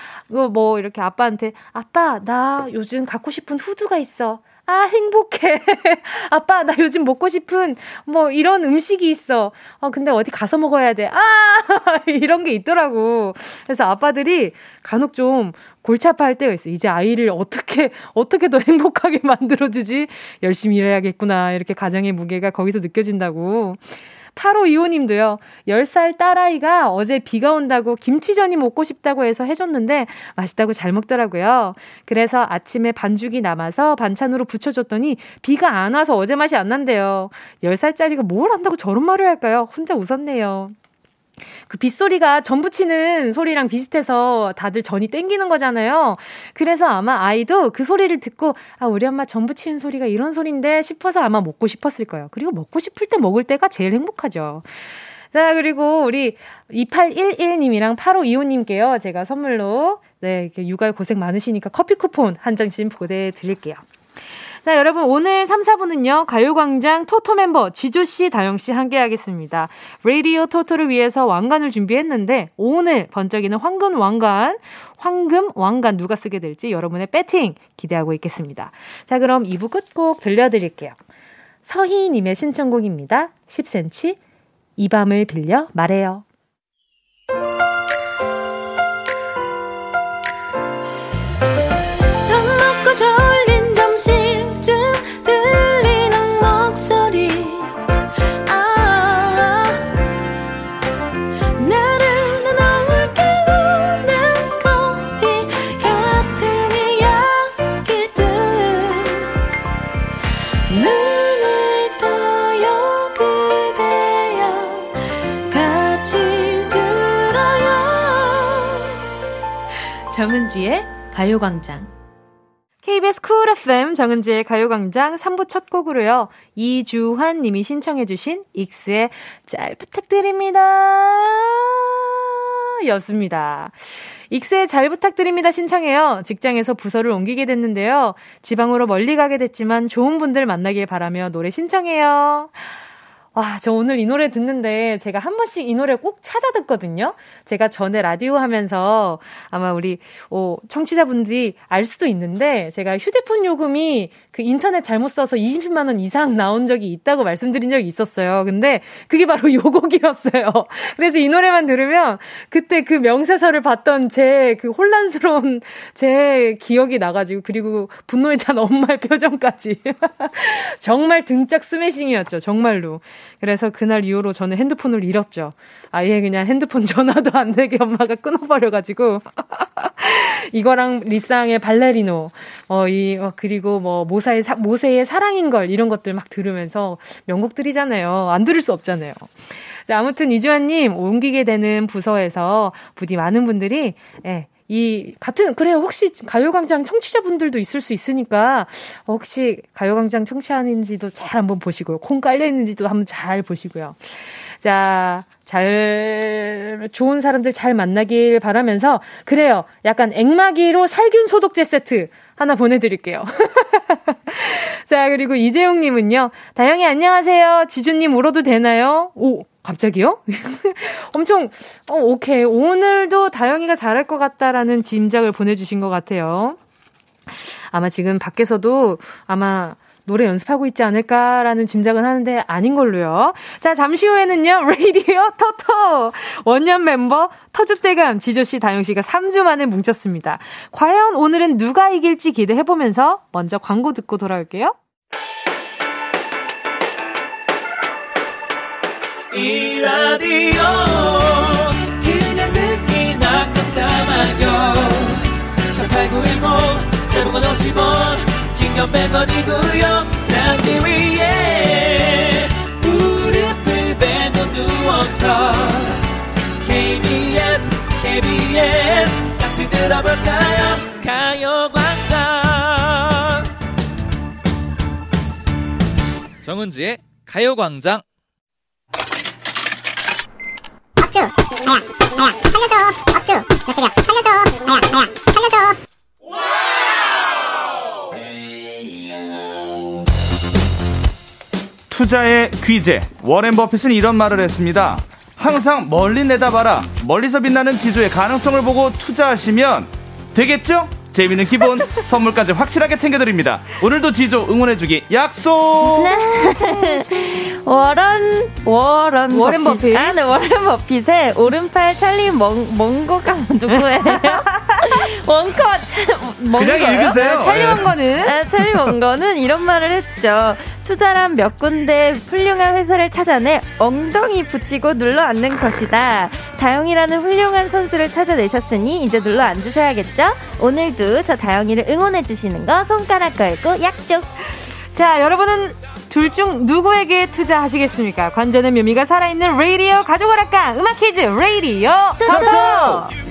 뭐 이렇게 아빠한테 아빠 나 요즘 갖고 싶은 후드가 있어. 아, 행복해. 아빠, 나 요즘 먹고 싶은 뭐 이런 음식이 있어. 어, 근데 어디 가서 먹어야 돼. 아, 이런 게 있더라고. 그래서 아빠들이 간혹 좀 골치 아파할 때가 있어. 이제 아이를 어떻게, 어떻게 더 행복하게 만들어주지? 열심히 일해야겠구나. 이렇게 가정의 무게가 거기서 느껴진다고. 8525님도요, 10살 딸아이가 어제 비가 온다고 김치전이 먹고 싶다고 해서 해줬는데 맛있다고 잘 먹더라고요. 그래서 아침에 반죽이 남아서 반찬으로 부쳐줬더니 비가 안 와서 어제 맛이 안 난대요. 10살짜리가 뭘 안다고 저런 말을 할까요? 혼자 웃었네요. 그 빗소리가 전 부치는 소리랑 비슷해서 다들 전이 땡기는 거잖아요. 그래서 아마 아이도 그 소리를 듣고 아 우리 엄마 전 부치는 소리가 이런 소리인데 싶어서 아마 먹고 싶었을 거예요. 그리고 먹고 싶을 때 먹을 때가 제일 행복하죠. 자, 그리고 우리 2811님이랑 8525님께요. 제가 선물로 네, 육아에 고생 많으시니까 커피 쿠폰 한 장씩 보내드릴게요. 자, 여러분, 오늘 3, 4분은요, 가요광장 토토 멤버 지조 씨, 다영 씨 함께 하겠습니다. 라디오 토토를 위해서 왕관을 준비했는데, 오늘 번쩍이는 황금 왕관, 황금 왕관 누가 쓰게 될지 여러분의 배팅 기대하고 있겠습니다. 자, 그럼 2부 끝곡 들려드릴게요. 서희님의 신청곡입니다. 10cm, 이 밤을 빌려 말해요. 정은지의 가요광장. KBS 쿨 FM 정은지의 가요광장 3부 첫 곡으로요. 이주환 님이 신청해주신 익스의 잘 부탁드립니다. 였습니다. 익스의 잘 부탁드립니다 신청해요. 직장에서 부서를 옮기게 됐는데요. 지방으로 멀리 가게 됐지만 좋은 분들 만나길 바라며 노래 신청해요. 와, 저 오늘 이 노래 듣는데 제가 한 번씩 이 노래 꼭 찾아 듣거든요. 제가 전에 라디오 하면서 아마 우리 어, 청취자분들이 알 수도 있는데 제가 휴대폰 요금이 그 인터넷 잘못 써서 20만 원 이상 나온 적이 있다고 말씀드린 적이 있었어요. 근데 그게 바로 요 곡이었어요. 그래서 이 노래만 들으면 그때 그 명세서를 봤던 제 그 혼란스러운 제 기억이 나가지고 그리고 분노에 찬 엄마의 표정까지 정말 등짝 스매싱이었죠. 정말로. 그래서 그날 이후로 저는 핸드폰을 잃었죠. 아예 그냥 핸드폰 전화도 안 되게 엄마가 끊어버려가지고. 이거랑 리쌍의 발레리노, 어, 이, 어, 그리고 뭐, 모 사의, 사, 모세의 사랑인 걸, 이런 것들 막 들으면서 명곡들이잖아요. 안 들을 수 없잖아요. 자, 아무튼 이주환님, 옮기게 되는 부서에서 부디 많은 분들이, 예, 이 같은 그래요 혹시 가요광장 청취자분들도 있을 수 있으니까 혹시 가요광장 청취하는지도 잘 한번 보시고요 콩 깔려 있는지도 한번 잘 보시고요 자 잘 좋은 사람들 잘 만나길 바라면서 그래요 약간 앵마기로 살균 소독제 세트 하나 보내드릴게요. 자, 그리고 이재용님은요. 다영이 안녕하세요. 지주님 울어도 되나요? 오, 갑자기요? 엄청, 어, 오케이. 오늘도 다영이가 잘할 것 같다라는 짐작을 보내주신 것 같아요. 아마 지금 밖에서도 아마 노래 연습하고 있지 않을까라는 짐작은 하는데 아닌 걸로요. 자, 잠시 후에는요, 레이디오 토토! 원년 멤버 터줏대감 지조씨, 다영씨가 3주 만에 뭉쳤습니다. 과연 오늘은 누가 이길지 기대해보면서 먼저 광고 듣고 돌아올게요. 이 라디오 그냥 듣기나 깜짝마요 18910 대목원 50원 긴건 1 0 말고요. 잠기 위에 무릎을 베고 누워서 KBS KBS 같이 들어볼까요? 가요광장. 정은지의 가요광장. 업주. 나야 네, 나야 네. 살려줘. 업주. 나 네, 살려줘. 나야 나야 살려줘. 투자의 귀재 워렌 버핏은 이런 말을 했습니다. 항상 멀리 내다봐라. 멀리서 빛나는 지조의 가능성을 보고 투자하시면 되겠죠? 재미는 기본, 선물까지 확실하게 챙겨드립니다. 오늘도 지조 응원해주기 약속! 네. 워런 워런 워렌 버핏. 아, 네 워렌 버핏의 오른팔 찰리 멍 멍거가 누구예요? 원커 그냥 읽으세요. 찰리 예. 먼거는 아, 찰리 멍거는 이런 말을 했죠. 투자란 몇 군데 훌륭한 회사를 찾아내 엉덩이 붙이고 눌러 앉는 것이다. 다영이라는 훌륭한 선수를 찾아내셨으니 이제 눌러 앉으셔야겠죠? 오늘도 저 다영이를 응원해 주시는 거 손가락 걸고 약속. 자, 여러분은 둘 중 누구에게 투자하시겠습니까? 관전의 묘미가 살아있는 레이디오 가족오락관 음악 퀴즈 레이디오 토토!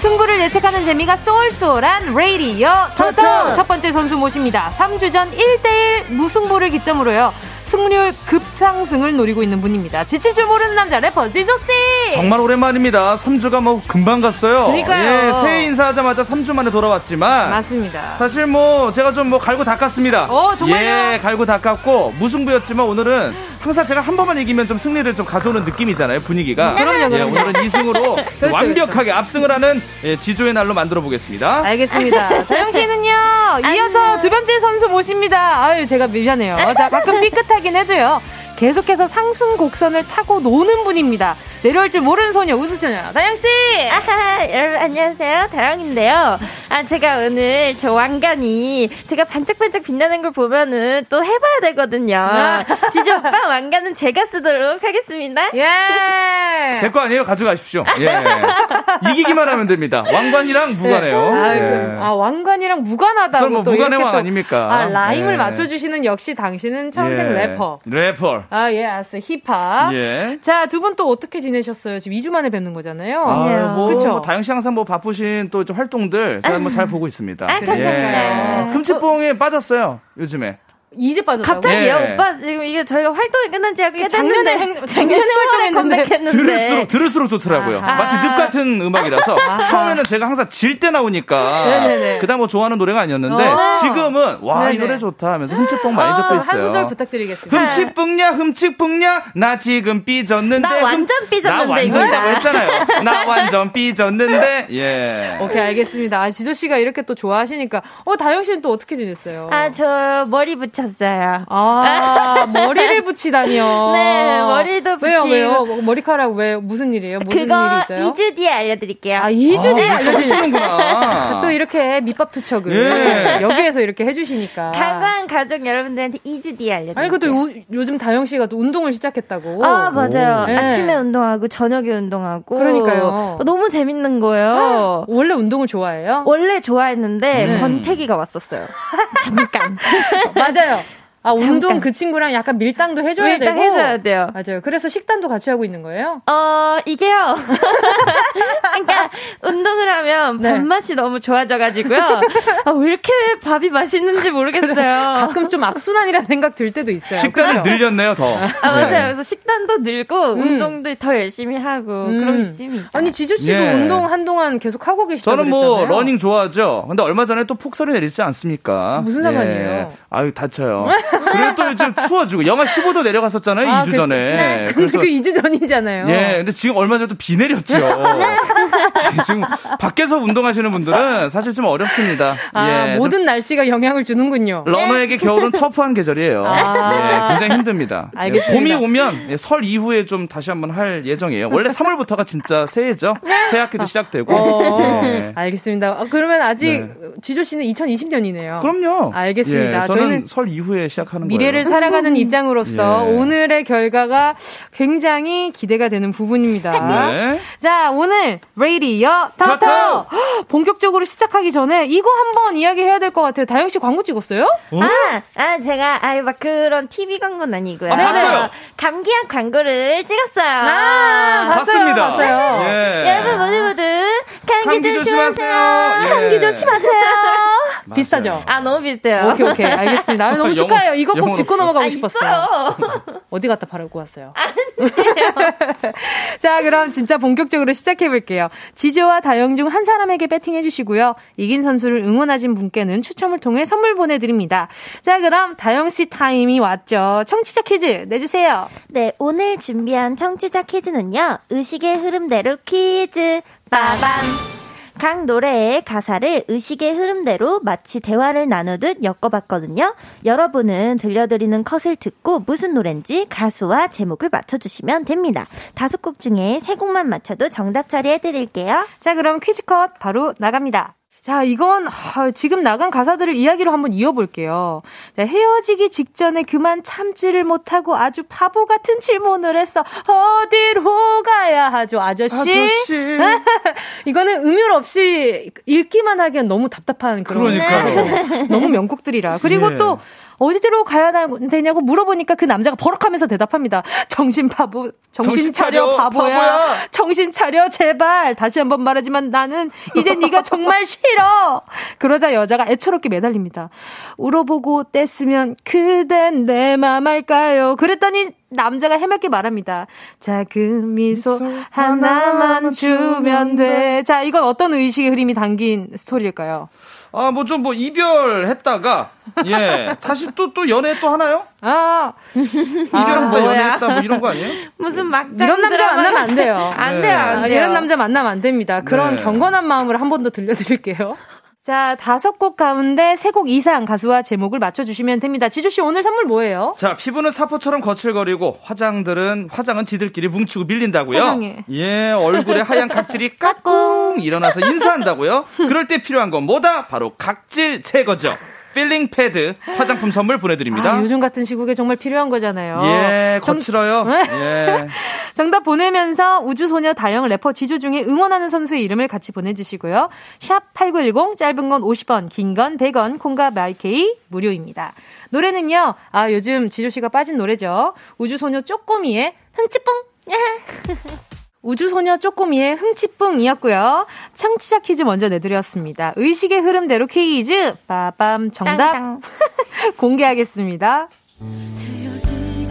승부를 예측하는 재미가 쏠쏠한 레이디오 토토! 토토! 첫 번째 선수 모십니다. 3주 전 1대1 무승부를 기점으로요. 승률 급상승을 노리고 있는 분입니다. 지칠 줄 모르는 남자 래퍼 지조씨! 정말 오랜만입니다. 3주가 뭐 금방 갔어요. 그러니까요. 예, 새해 인사하자마자 3주 만에 돌아왔지만 맞습니다. 사실 뭐 제가 좀 뭐 갈고 닦았습니다. 어, 정말요? 예, 갈고 닦았고 무승부였지만 오늘은 항상 제가 한 번만 이기면 좀 승리를 좀 가져오는 느낌이잖아요. 분위기가. 그럼요, 예, 그럼요. 오늘은 2승으로 그렇죠, 완벽하게 압승을 하는 예, 지조의 날로 만들어 보겠습니다. 알겠습니다. 다영 씨는요, 이어서 두 번째 선수 모십니다. 아유, 제가 미안해요. 자, 가끔 삐끗하긴 해도요. 계속해서 상승 곡선을 타고 노는 분입니다. 내려올 줄 모르는 소녀, 우주소녀. 다영씨! 아하, 여러분 안녕하세요. 다영인데요. 아 제가 오늘 저 왕관이 제가 반짝반짝 빛나는 걸 보면은 또 해봐야 되거든요. 지조 오빠 왕관은 제가 쓰도록 하겠습니다. 예! 제 거 아니에요? 가져가십시오. 예. 이기기만 하면 됩니다. 왕관이랑 무관해요. 아, 예. 그, 아, 왕관이랑 무관하다고. 뭐 또 무관의 이렇게 왕 또- 아닙니까? 아, rhyme을 예. 맞춰주시는 역시 당신은 평생 예. 래퍼. 래퍼. 아, 예, 알았어. 힙합. 예. 자, 두 분 또 어떻게 지내셨어요? 지금 2주 만에 뵙는 거잖아요. 아, 뭐, 그쵸? 뭐 다영 씨 항상 뭐 바쁘신 또좀 활동들 제가 뭐 잘 보고 있습니다. 아, 감사합니다. 예. 흠칫뽕에 빠졌어요. 요즘에. 이제 빠졌다고? 갑자기요, 예. 오빠 지금 이게 저희가 활동이 끝난 지가 꽤 작년에 작년에 10월에 활동했는데 컴백했는데 들을수록 들을수록 좋더라고요. 아하. 마치 늪 같은 음악이라서 처음에는 제가 항상 질 때 나오니까 네네네. 그다음 뭐 좋아하는 노래가 아니었는데 어. 지금은 와 이. 노래 좋다 하면서 흠칫뽕 많이 듣고 한 있어요. 소절 부탁드리겠습니다. 흠칫뽕냐 흠칫뽕냐 나 지금 삐졌는데 나 완전 삐졌는데, 나 완전이라고. 했잖아요. 나 완전 삐졌는데 예. 오케이, 알겠습니다. 아, 지조 씨가 이렇게 또 좋아하시니까. 어, 다영 씨는 또 어떻게 지냈어요? 아 저 머리 붙 였어요. 아, 머리를 붙이다니요. 네, 머리도 왜요, 붙이고. 왜요? 뭐, 머리카락 왜, 무슨 일이에요? 무슨 그거 일이 있어요? 2주 뒤에 알려드릴게요. 아, 2주 뒤에 아, 알려주시는 하시는구나. 또 이렇게 밑밥 투척을 예. 여기에서 이렇게 해주시니까. 강관 가족 여러분들한테 2주 뒤에 알려드릴게요. 아니, 그것도 요, 요즘 다영 씨가 또 운동을 시작했다고. 아 맞아요. 오. 네. 아침에 운동하고 저녁에 운동하고. 그러니까요. 너무 재밌는 거예요. 원래 운동을 좋아해요? 원래 좋아했는데 네. 권태기가 왔었어요. 잠깐. 맞아요. Yeah. 아, 운동 잠깐. 그 친구랑 약간 밀당도 해줘야 밀당 되고. 해줘야 돼요. 맞아요. 그래서 식단도 같이 하고 있는 거예요? 어, 이게요. 그러니까, 운동을 하면 네. 밥맛이 너무 좋아져가지고요. 아, 왜 이렇게 밥이 맛있는지 모르겠어요. 가끔 좀 악순환이라는 생각 들 때도 있어요. 식단을? 늘렸네요 더. 아, 맞아요. 네. 그래서 식단도 늘고, 운동도 더 열심히 하고, 음. 그러고 있습니다. 아니, 지조 씨도 예. 운동 한동안 계속 하고 계시다고 저는 뭐 그랬잖아요. 러닝 좋아하죠. 근데 얼마 전에 또 폭설이 내리지 않습니까? 무슨 상관이에요? 예. 아유 다쳐요. 그리고 또 요즘 추워지고 영하 15도 내려갔었잖아요. 아, 2주 그쵸. 전에. 네, 근데 그 2주 전이잖아요. 예, 근데 지금 얼마 전에 또 비 내렸죠. 지금 밖에서 운동하시는 분들은 사실 좀 어렵습니다. 아, 예, 좀 모든 날씨가 영향을 주는군요. 러너에게 겨울은 터프한 계절이에요. 아. 예, 굉장히 힘듭니다. 예, 알겠습니다. 봄이 오면 예, 설 이후에 좀 다시 한번 할 예정이에요. 원래 3월부터가 진짜 새해죠. 새 학기도 시작되고. 어, 예. 알겠습니다. 아, 그러면 아직 네. 지조 씨는 2020년이네요. 그럼요. 알겠습니다. 예, 저는 저희는 설 이후에 시작 하는 미래를 거예요. 살아가는 입장으로서 예. 오늘의 결과가 굉장히 기대가 되는 부분입니다. 네. 자, 오늘 레이디어 터터! 본격적으로 시작하기 전에 이거 한번 이야기해야 될 것 같아요. 다영 씨 광고 찍었어요? 아, 아, 제가, 아유, 막 그런 TV 광고는 아니고요. 아, 봤어요. 감기약 광고를 찍었어요. 아, 봤어요, 봤습니다. 봤어요. 예. 여러분 모두 모두 감기, 감기 조심하세요. 조심하세요. 예. 감기 조심하세요. 비슷하죠? 아, 너무 비슷해요. 오케이, 오케이. 알겠습니다. 아, 너무 축하해요. 이거 꼭 짚고 없어. 넘어가고 아, 싶었어요. 어디 갖다 바르고 왔어요? 자, 그럼 진짜 본격적으로 시작해 볼게요. 지조와 다영 중 한 사람에게 배팅해 주시고요. 이긴 선수를 응원하신 분께는 추첨을 통해 선물 보내 드립니다. 자, 그럼 다영 씨 타임이 왔죠. 청취자 퀴즈 내 주세요. 네, 오늘 준비한 청취자 퀴즈는요. 의식의 흐름대로 퀴즈 빠밤. 각 노래의 가사를 의식의 흐름대로 마치 대화를 나누듯 엮어봤거든요. 여러분은 들려드리는 컷을 듣고 무슨 노래인지 가수와 제목을 맞춰주시면 됩니다. 다섯 곡 중에 세 곡만 맞춰도 정답 처리해드릴게요. 자, 그럼 퀴즈 컷 바로 나갑니다. 자, 이건 아, 지금 나간 가사들을 이야기로 한번 이어볼게요. 자, 헤어지기 직전에 그만 참지를 못하고 아주 바보 같은 질문을 했어. 어디로 가야 하죠, 아저씨? 아저씨. 이거는 음율 없이 읽기만 하기엔 너무 답답한 그런 그러니까요. 너무 명곡들이라. 그리고 예. 또 어디로 가야 되냐고 물어보니까 그 남자가 버럭하면서 대답합니다. 정신 바보, 정신, 정신 차려, 차려, 바보야. 바보야. 정신 차려, 제발. 다시 한번 말하지만 나는 이제 네가 정말 싫어. 그러자 여자가 애처롭게 매달립니다. 울어보고 뗐으면 그댄 내 맘 알까요? 그랬더니 남자가 해맑게 말합니다. 작은 미소 하나만 주면 돼. 자, 이건 어떤 의식의 흐름이 담긴 스토리일까요? 아, 뭐좀뭐 이별했다가 예 다시 또또 연애 또 하나요? 아, 이별했다 연애했다 뭐 이런 거 아니에요? 무슨 막장 이런 남자 만나면 안 돼요. 안 네. 돼요, 아, 안 돼요. 이런 남자 만나면 안 됩니다. 그런 네. 경건한 마음을 한 번 더 들려드릴게요. 자, 다섯 곡 가운데 세 곡 이상 가수와 제목을 맞춰주시면 됩니다. 지조씨 오늘 선물 뭐예요? 자, 피부는 사포처럼 거칠거리고 화장들은 화장은 지들끼리 뭉치고 밀린다고요. 세상에. 예, 얼굴에 하얀 각질이 까꿍 일어나서 인사한다고요. 그럴 때 필요한 건 뭐다? 바로 각질 제거죠. 필링 패드 화장품 선물 보내드립니다. 아, 요즘 같은 시국에 정말 필요한 거잖아요. 예, 정- 거칠어요. 예. 정답 보내면서 우주소녀 다영 래퍼 지조 중에 응원하는 선수의 이름을 같이 보내주시고요. 샵 8910 짧은 건 50원, 긴 건 100원, 콩과 마이케이 무료입니다. 노래는요, 아, 요즘 지조 씨가 빠진 노래죠. 우주소녀 쪼꼬미의 흥치뿡! 우주소녀 쪼꼬미의 흥치뿡이었고요. 청취자 퀴즈 먼저 내드렸습니다. 의식의 흐름대로 퀴즈, 빠밤, 정답. 공개하겠습니다.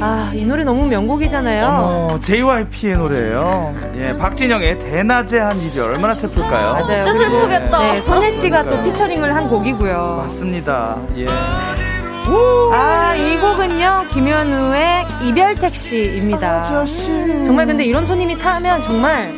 아, 이 노래 너무 명곡이잖아요. 어머, JYP의 노래예요. 예, 박진영의 대낮의 한 이별 얼마나 슬플까요? 맞아요. 진짜 슬프겠다. 네, 선혜 씨가 또. 피처링을 한 곡이고요. 맞습니다. 예. 아, 이 곡은요, 김현우의 이별 택시입니다. 정말 근데 이런 손님이 타면 정말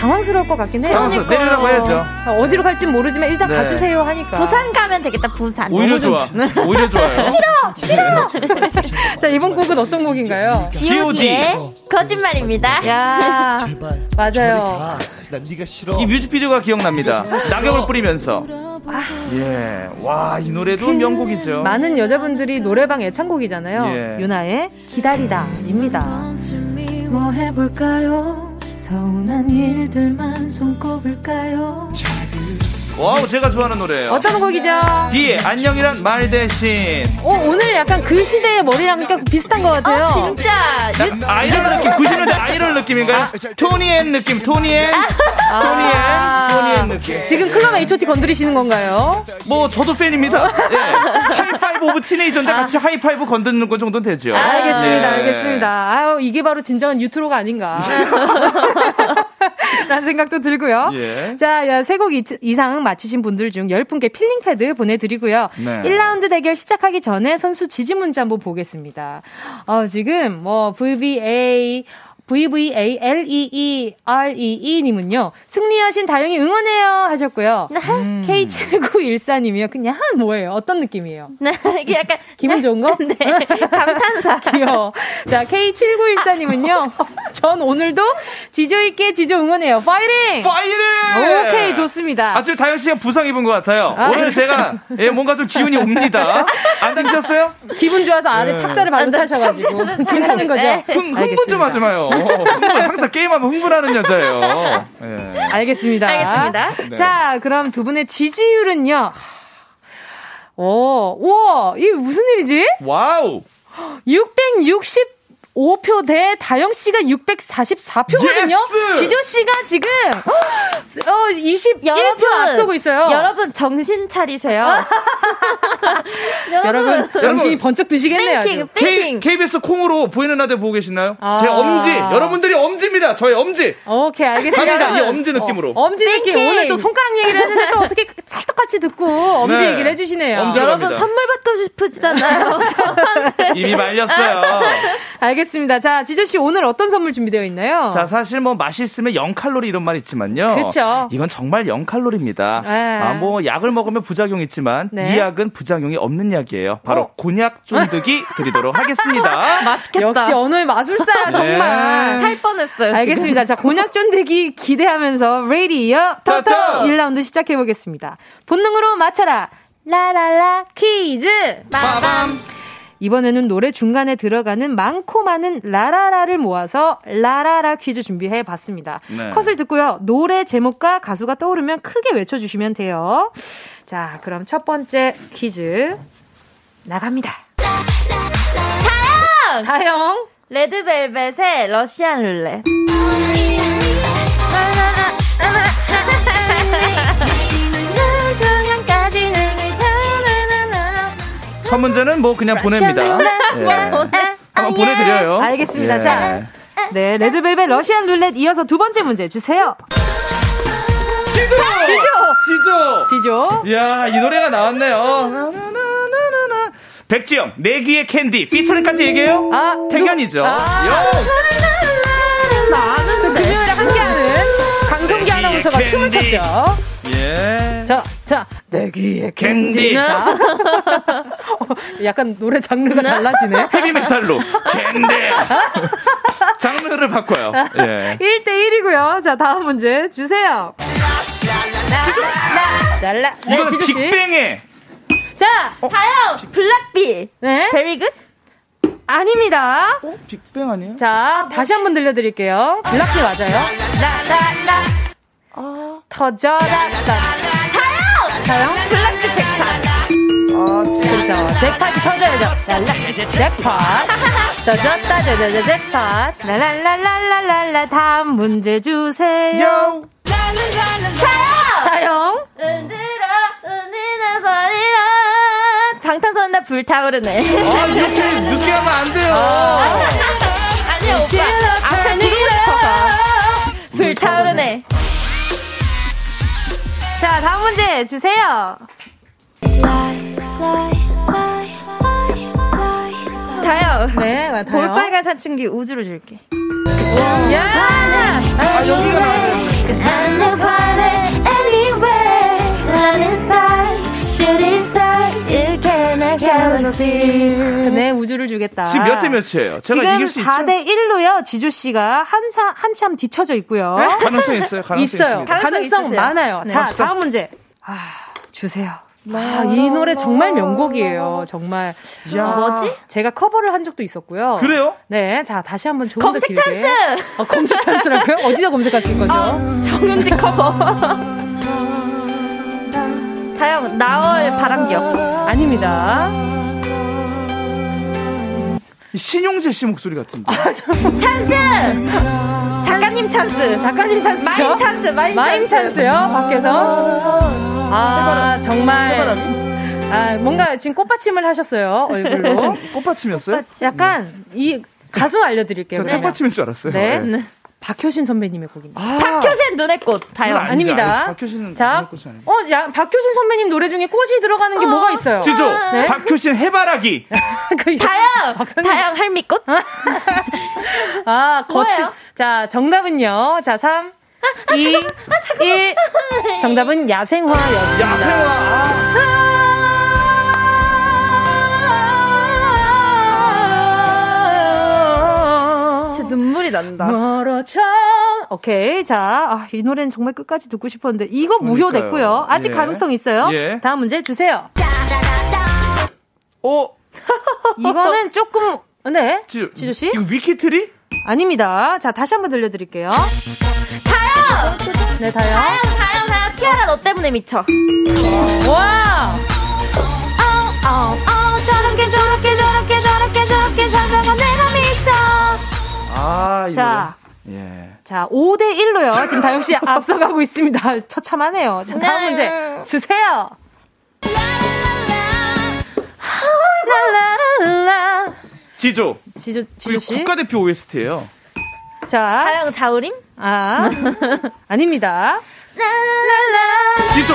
당황스러울 것 같긴 해요. 당황스러워. 내리라고 해야죠. 아, 어디로 갈지 모르지만 일단 네. 가주세요 하니까. 부산 가면 되겠다, 부산. 오히려 좋아. 좋- 오히려 좋아요. 자, 이번 곡은 어떤 곡인가요? G.O.D의 거짓말입니다. 야 맞아요. 이 뮤직비디오가 기억납니다. 낙엽을 뿌리면서. 예. 와, 이 노래도 명곡이죠. 많은 여자분들이 노래방 애창곡이잖아요. 예. 윤하의 기다리다입니다. 뭐 해볼까요? 서운한 일들만 손꼽을까요? Wow, 제가 좋아하는 노래예요. 어떤 곡이죠? 뒤에 안녕이란 말 대신 어, 오늘 약간 그 시대의 머리랑 좀 비슷한 것 같아요. 어, 진짜. 약간 아이돌 느낌, 90년대 아이돌 느낌인가요? 토니앤 느낌, 토니앤, 토니앤, 토니앤 느낌. 지금 클럽 H.O.T 건드리시는 건가요? 뭐 저도 팬입니다. 예. High-five of Teenager인데 같이 하이파이브 건드는 것 정도는 되죠. 알겠습니다, 예. 알겠습니다. 아유, 이게 바로 진정한 뉴트로가 아닌가. 라는 생각도 들고요. 예. 자, 야, 세곡 이상 맞히신 분들 중 10분께 필링 패드 보내드리고요. 네. 1라운드 대결 시작하기 전에 선수 지지 문자 한번 보겠습니다. 어, 지금 뭐, VVA, VVALEEREE님은요, 승리하신 다영이 응원해요 하셨고요. 음. K7914님이요. 그냥 뭐예요? 어떤 느낌이에요? 네, 이게 약간. 기분 좋은 거? 네, 감탄사. 귀여워. 자, K7914님은요, 전 오늘도 지조 있게 지조 응원해요. 파이팅! 파이팅! 오케이, 좋습니다. 아, 지금 다현 씨가 부상 입은 것 같아요. 아. 오늘 제가 예, 뭔가 좀 기운이 옵니다. 안 지셨어요? 기분 좋아서 아래 네. 탁자를 밟고 타셔가지고. 괜찮은 거죠? 네. 흥, 흥분 좀 하지 마요. 흥분, 항상 게임하면 흥분하는 여자예요. 예. 알겠습니다. 알겠습니다. 네. 자, 그럼 두 분의 지지율은요. 오, 우와, 이게 무슨 일이지? Wow! 665표 대 다영 씨가 644표거든요. Yes! 지조 씨가 지금 어, 21표 여러분, 앞서고 있어요. 여러분, 정신 차리세요. 여러분, 정신이 번쩍 드시겠네요. Thanking, 아주. K, thanking. KBS 콩으로 보이는 라디오 보고 계시나요? 아. 제 엄지. 여러분들이 엄지입니다. 저의 엄지. 오케이, 알겠습니다. 갑시다. 이 엄지 느낌으로. 어, 엄지 느낌. Thanking. 오늘 또 손가락 얘기를 했는데 또 어떻게 찰떡같이 듣고 엄지 네. 얘기를 해주시네요. 여러분 갑니다. 선물 받고 싶으시잖아요. 이미 말렸어요. 알겠습니다. 자, 지조씨 오늘 어떤 선물 준비되어 있나요? 자, 사실 뭐 맛있으면 0칼로리 이런 말 있지만요. 그쵸. 이건 정말 0칼로리입니다. 네. 아, 뭐 약을 먹으면 부작용 있지만 네. 이 약은 부작용이 없는 약이에요. 바로 어. 곤약 쫀득이 드리도록 하겠습니다. 맛있겠다. 역시 언어의 마술사야, 정말. 네. 살 뻔했어요. 알겠습니다. 자, 곤약 쫀득이 기대하면서 레이디어 토토 토토! 1라운드 시작해 보겠습니다. 본능으로 맞춰라. 라라라 퀴즈. 빠밤. 이번에는 노래 중간에 들어가는 많고 많은 라라라를 모아서 라라라 퀴즈 준비해 봤습니다. 네. 컷을 듣고요. 노래 제목과 가수가 떠오르면 크게 외쳐 주시면 돼요. 자, 그럼 첫 번째 퀴즈 나갑니다. 다영! 다영. 레드벨벳의 러시안 룰렛. 첫 문제는 뭐 그냥 보냅니다. 예. 한번 보내드려요. 알겠습니다. 예. 자, 네, 레드벨벳 러시안 룰렛 이어서 두 번째 문제 주세요. 지조! 지조! 지조. 이야, 이 노래가 나왔네요. 백지영, 내 귀의 캔디. 피처링까지 얘기해요? 아, 태견이죠. 아. 요! 많은 금요일에 함께하는 강성기 아나운서가. 춤을 췄죠. 예. 자, 자, 내 귀에 캔디. 어, 약간 노래 장르가 달라지네. 헤비메탈로. 캔디. 장르를 바꿔요. 예. 1대1이고요. 자, 다음 문제 주세요. 랄라. 네, 이건. 빅뱅의 자, 다영! 블락비. 네. Very Good? 아닙니다. 빅뱅 아니에요? 자, 다시 한번 들려드릴게요. 블락비 맞아요. 라라라. 터져라. 다영? 블락비 잭팟. 아, 그렇죠. 잭팟이 터져야죠. 랄라. 잭팟. 터졌다, 터져자, 잭팟. 랄랄랄랄랄라. 다음 문제 주세요. 요! 다영. 흔들어, 흔들어 버리라. 방탄소년단 불타오르네. 아, 이렇게 늦게 하면 안 돼요. 아니, 오빠. 앞에 싶어서. 불타오르네. 자, 다음 문제 주세요. 다영. 네, 다영. 볼빨간 사춘기 우주로 줄게. 야! 아, 여기가 나와요. 네, 우주를 주겠다. 지금 몇 대 몇이에요? 제가 지금 이길 수 있죠? 4대 1로요. 지조 씨가 한사 한참 뒤쳐져 있고요. 가능성 있어요. 가능성 있어요. 있습니다. 가능성, 가능성 있으세요. 많아요. 네. 자, 갑시다. 다음 문제. 아, 주세요. 아, 이 노래 정말 명곡이에요. 정말. 야. 뭐지? 제가 커버를 한 적도 있었고요. 그래요? 네, 자 다시 한번 더 검색 길게. 찬스! 어, 검색 찬스라고요? 어디다 검색하실 거죠? 정은지 커버. 다영, 나얼 바람기억. 아닙니다. 신용재 씨 목소리 같은데. 찬스! 작가님 찬스. 작가님 찬스요? 마임 찬스, 마임, 마임 찬스. 찬스요? 밖에서? 아, 정말. 아, 뭔가 지금 꽃받침을 하셨어요, 얼굴로. 꽃받침이었어요? 약간, 이, 가수 알려드릴게요. 저. 책받침인 줄 알았어요. 네. 네. 박효신 선배님의 곡입니다. 아, 박효신 눈의 꽃. 다영. 아닙니다. 아니, 박효신은 자, 눈의 꽃이 아니에요. 어, 야, 박효신 선배님 노래 중에 꽃이 들어가는 게 뭐가 있어요? 지조, 네? 박효신 해바라기. 그 다영! 박사님. 다영 할미꽃? 아, 거친. 뭐예요? 자, 정답은요. 자, 3, 2, 1. 정답은 야생화였습니다. 야생화. 눈물이 난다. 멀어져. 오케이. 자, 아, 이 노래는 정말 끝까지 듣고 싶었는데, 이거 무효됐고요. 아직 예. 가능성 있어요. 예. 다음 문제 주세요. 어, 이거는 조금, 네. 지조, 지조 씨? 이거 위키트리? 아닙니다. 자, 다시 한번 들려드릴게요. 네, 다요. 다영, 다영, 다영. 티아라 너 때문에 미쳐. 와! 어, 어, 저렇게, 저렇게, 저렇게, 저렇게, 저렇게, 저렇게, 내가 미쳐. 아, 이거. 자, 예. 자, 5대1로요. 지금 다영씨 앞서가고 있습니다. 처참하네요. 자, 다음 네. 문제 주세요. 라라라. 지조. 지조, 그 지조 씨. 국가대표 OST예요. 자, 다영 자우림? 아, 아닙니다. 라라라. 지조.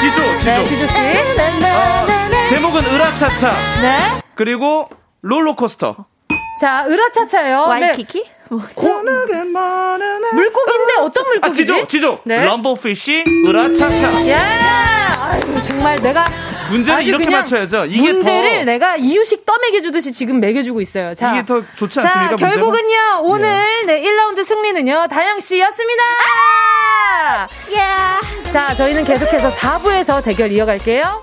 지조, 지조. 네, 지조 씨. 어, 제목은 으라차차. 네. 그리고 롤러코스터. 자, 으라차차요. 네. 와이키키? 물고기인데 어떤 아, 물고기지? 지조, 지조. 네. 럼버피쉬, 으라차차. 야! 아이고, 정말 내가 문제는 이렇게 맞춰야죠. 이게 문제를 더 내가 이유식 떠먹여 주듯이 지금 먹여주고 있어요. 자, 이게 더 좋지 자 않습니까? 문제가? 결국은요 오늘 네. 1라운드 승리는요 다영 씨였습니다. 예. 자 저희는 계속해서 4부에서 대결 이어갈게요.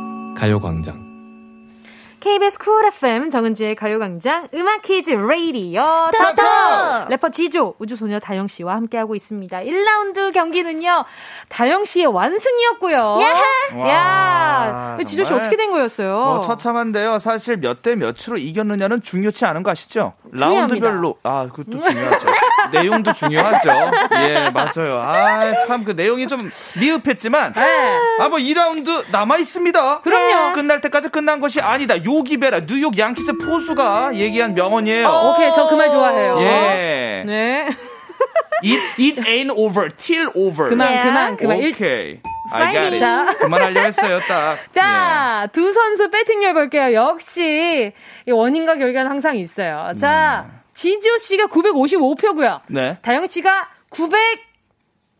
가요광장. KBS 쿨 FM 정은지의 가요광장 음악 퀴즈 레이디어 터터! 터터 래퍼 지조 우주소녀 다영 씨와 함께하고 있습니다. 1라운드 경기는요 다영 씨의 완승이었고요. 와, 야, 지조 씨 정말 어떻게 된 거였어요? 뭐 처참한데요. 사실 몇 대 몇으로 이겼느냐는 중요치 않은 거 아시죠? 라운드별로 아 그것도 중요하죠. 내용도 중요하죠. 예 맞아요. 아 참 그 내용이 좀 미흡했지만 네. 아뭐 2라운드 남아 있습니다. 그럼요. 끝날 때까지 끝난 것이 아니다. 요기베라 뉴욕 양키스 포수가 얘기한 명언이에요. 오케이 저 그 말 좋아해요. 예. 네. It, it ain't over till over. 그만 예. 그만 그만 일- 오케이. It. 자. 그만하려 했어요, 딱. 자, 두 선수 배팅률 볼게요. 역시 이 원인과 결과는 항상 있어요. 자, 지조 씨가 955표고요. 네. 다영 씨가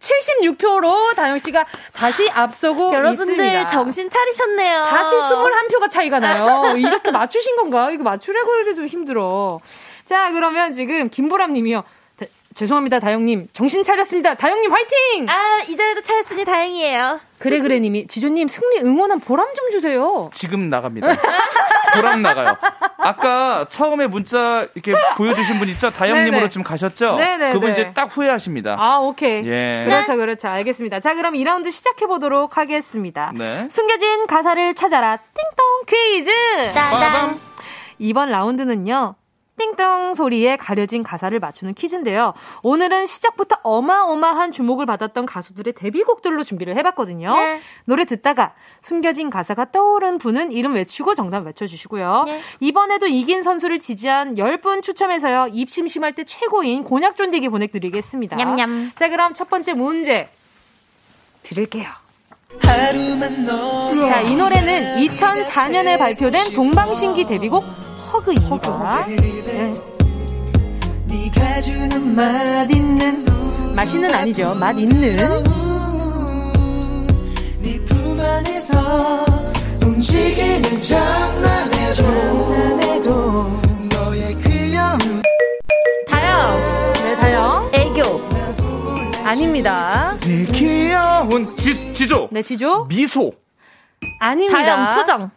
976표로 다영 씨가 다시 앞서고 여러분들 있습니다. 정신 차리셨네요. 다시 21표가 차이가 나요. 이렇게 맞추신 건가? 이거 맞추려고 해도 힘들어. 자, 그러면 지금 김보람 님이요. 다- 죄송합니다, 다영님. 정신 차렸습니다. 다영님 화이팅! 아, 이전에도 차였으니 다행이에요. 그래, 그래 님이. 지조님 승리 응원한 보람 좀 주세요. 지금 나갑니다. 보람 나가요. 아까 처음에 문자 이렇게 보여주신 분 있죠? 다영님으로 네네. 지금 가셨죠? 네네네. 그분 이제 딱 후회하십니다. 아, 오케이. 예. 그렇죠, 그렇죠. 알겠습니다. 자, 그럼 2라운드 시작해보도록 하겠습니다. 네. 숨겨진 가사를 찾아라. 띵동 퀴즈! 따당. 이번 라운드는요. 띵동 소리에 가려진 가사를 맞추는 퀴즈인데요. 오늘은 시작부터 어마어마한 주목을 받았던 가수들의 데뷔곡들로 준비를 해봤거든요. 네. 노래 듣다가 숨겨진 가사가 떠오른 분은 이름 외치고 정답 외쳐주시고요. 네. 이번에도 이긴 선수를 지지한 10분 추첨해서요. 입심심할 때 최고인 곤약 쫀디기 보내드리겠습니다. 냠냠. 자, 그럼 첫 번째 문제 드릴게요. 하루만 너 자, 이 노래는 2004년에 발표된 동방신기 데뷔곡 허그입니다. 네. 네가 주는 맛있는 맛있는 아니죠. 맛 있는. 움직이는 너의 귀여운 다영. 네, 다영. 애교. 아닙니다. 네 귀여운 지, 지조. 네, 지조. 미소. 아닙니다. 다영 투정.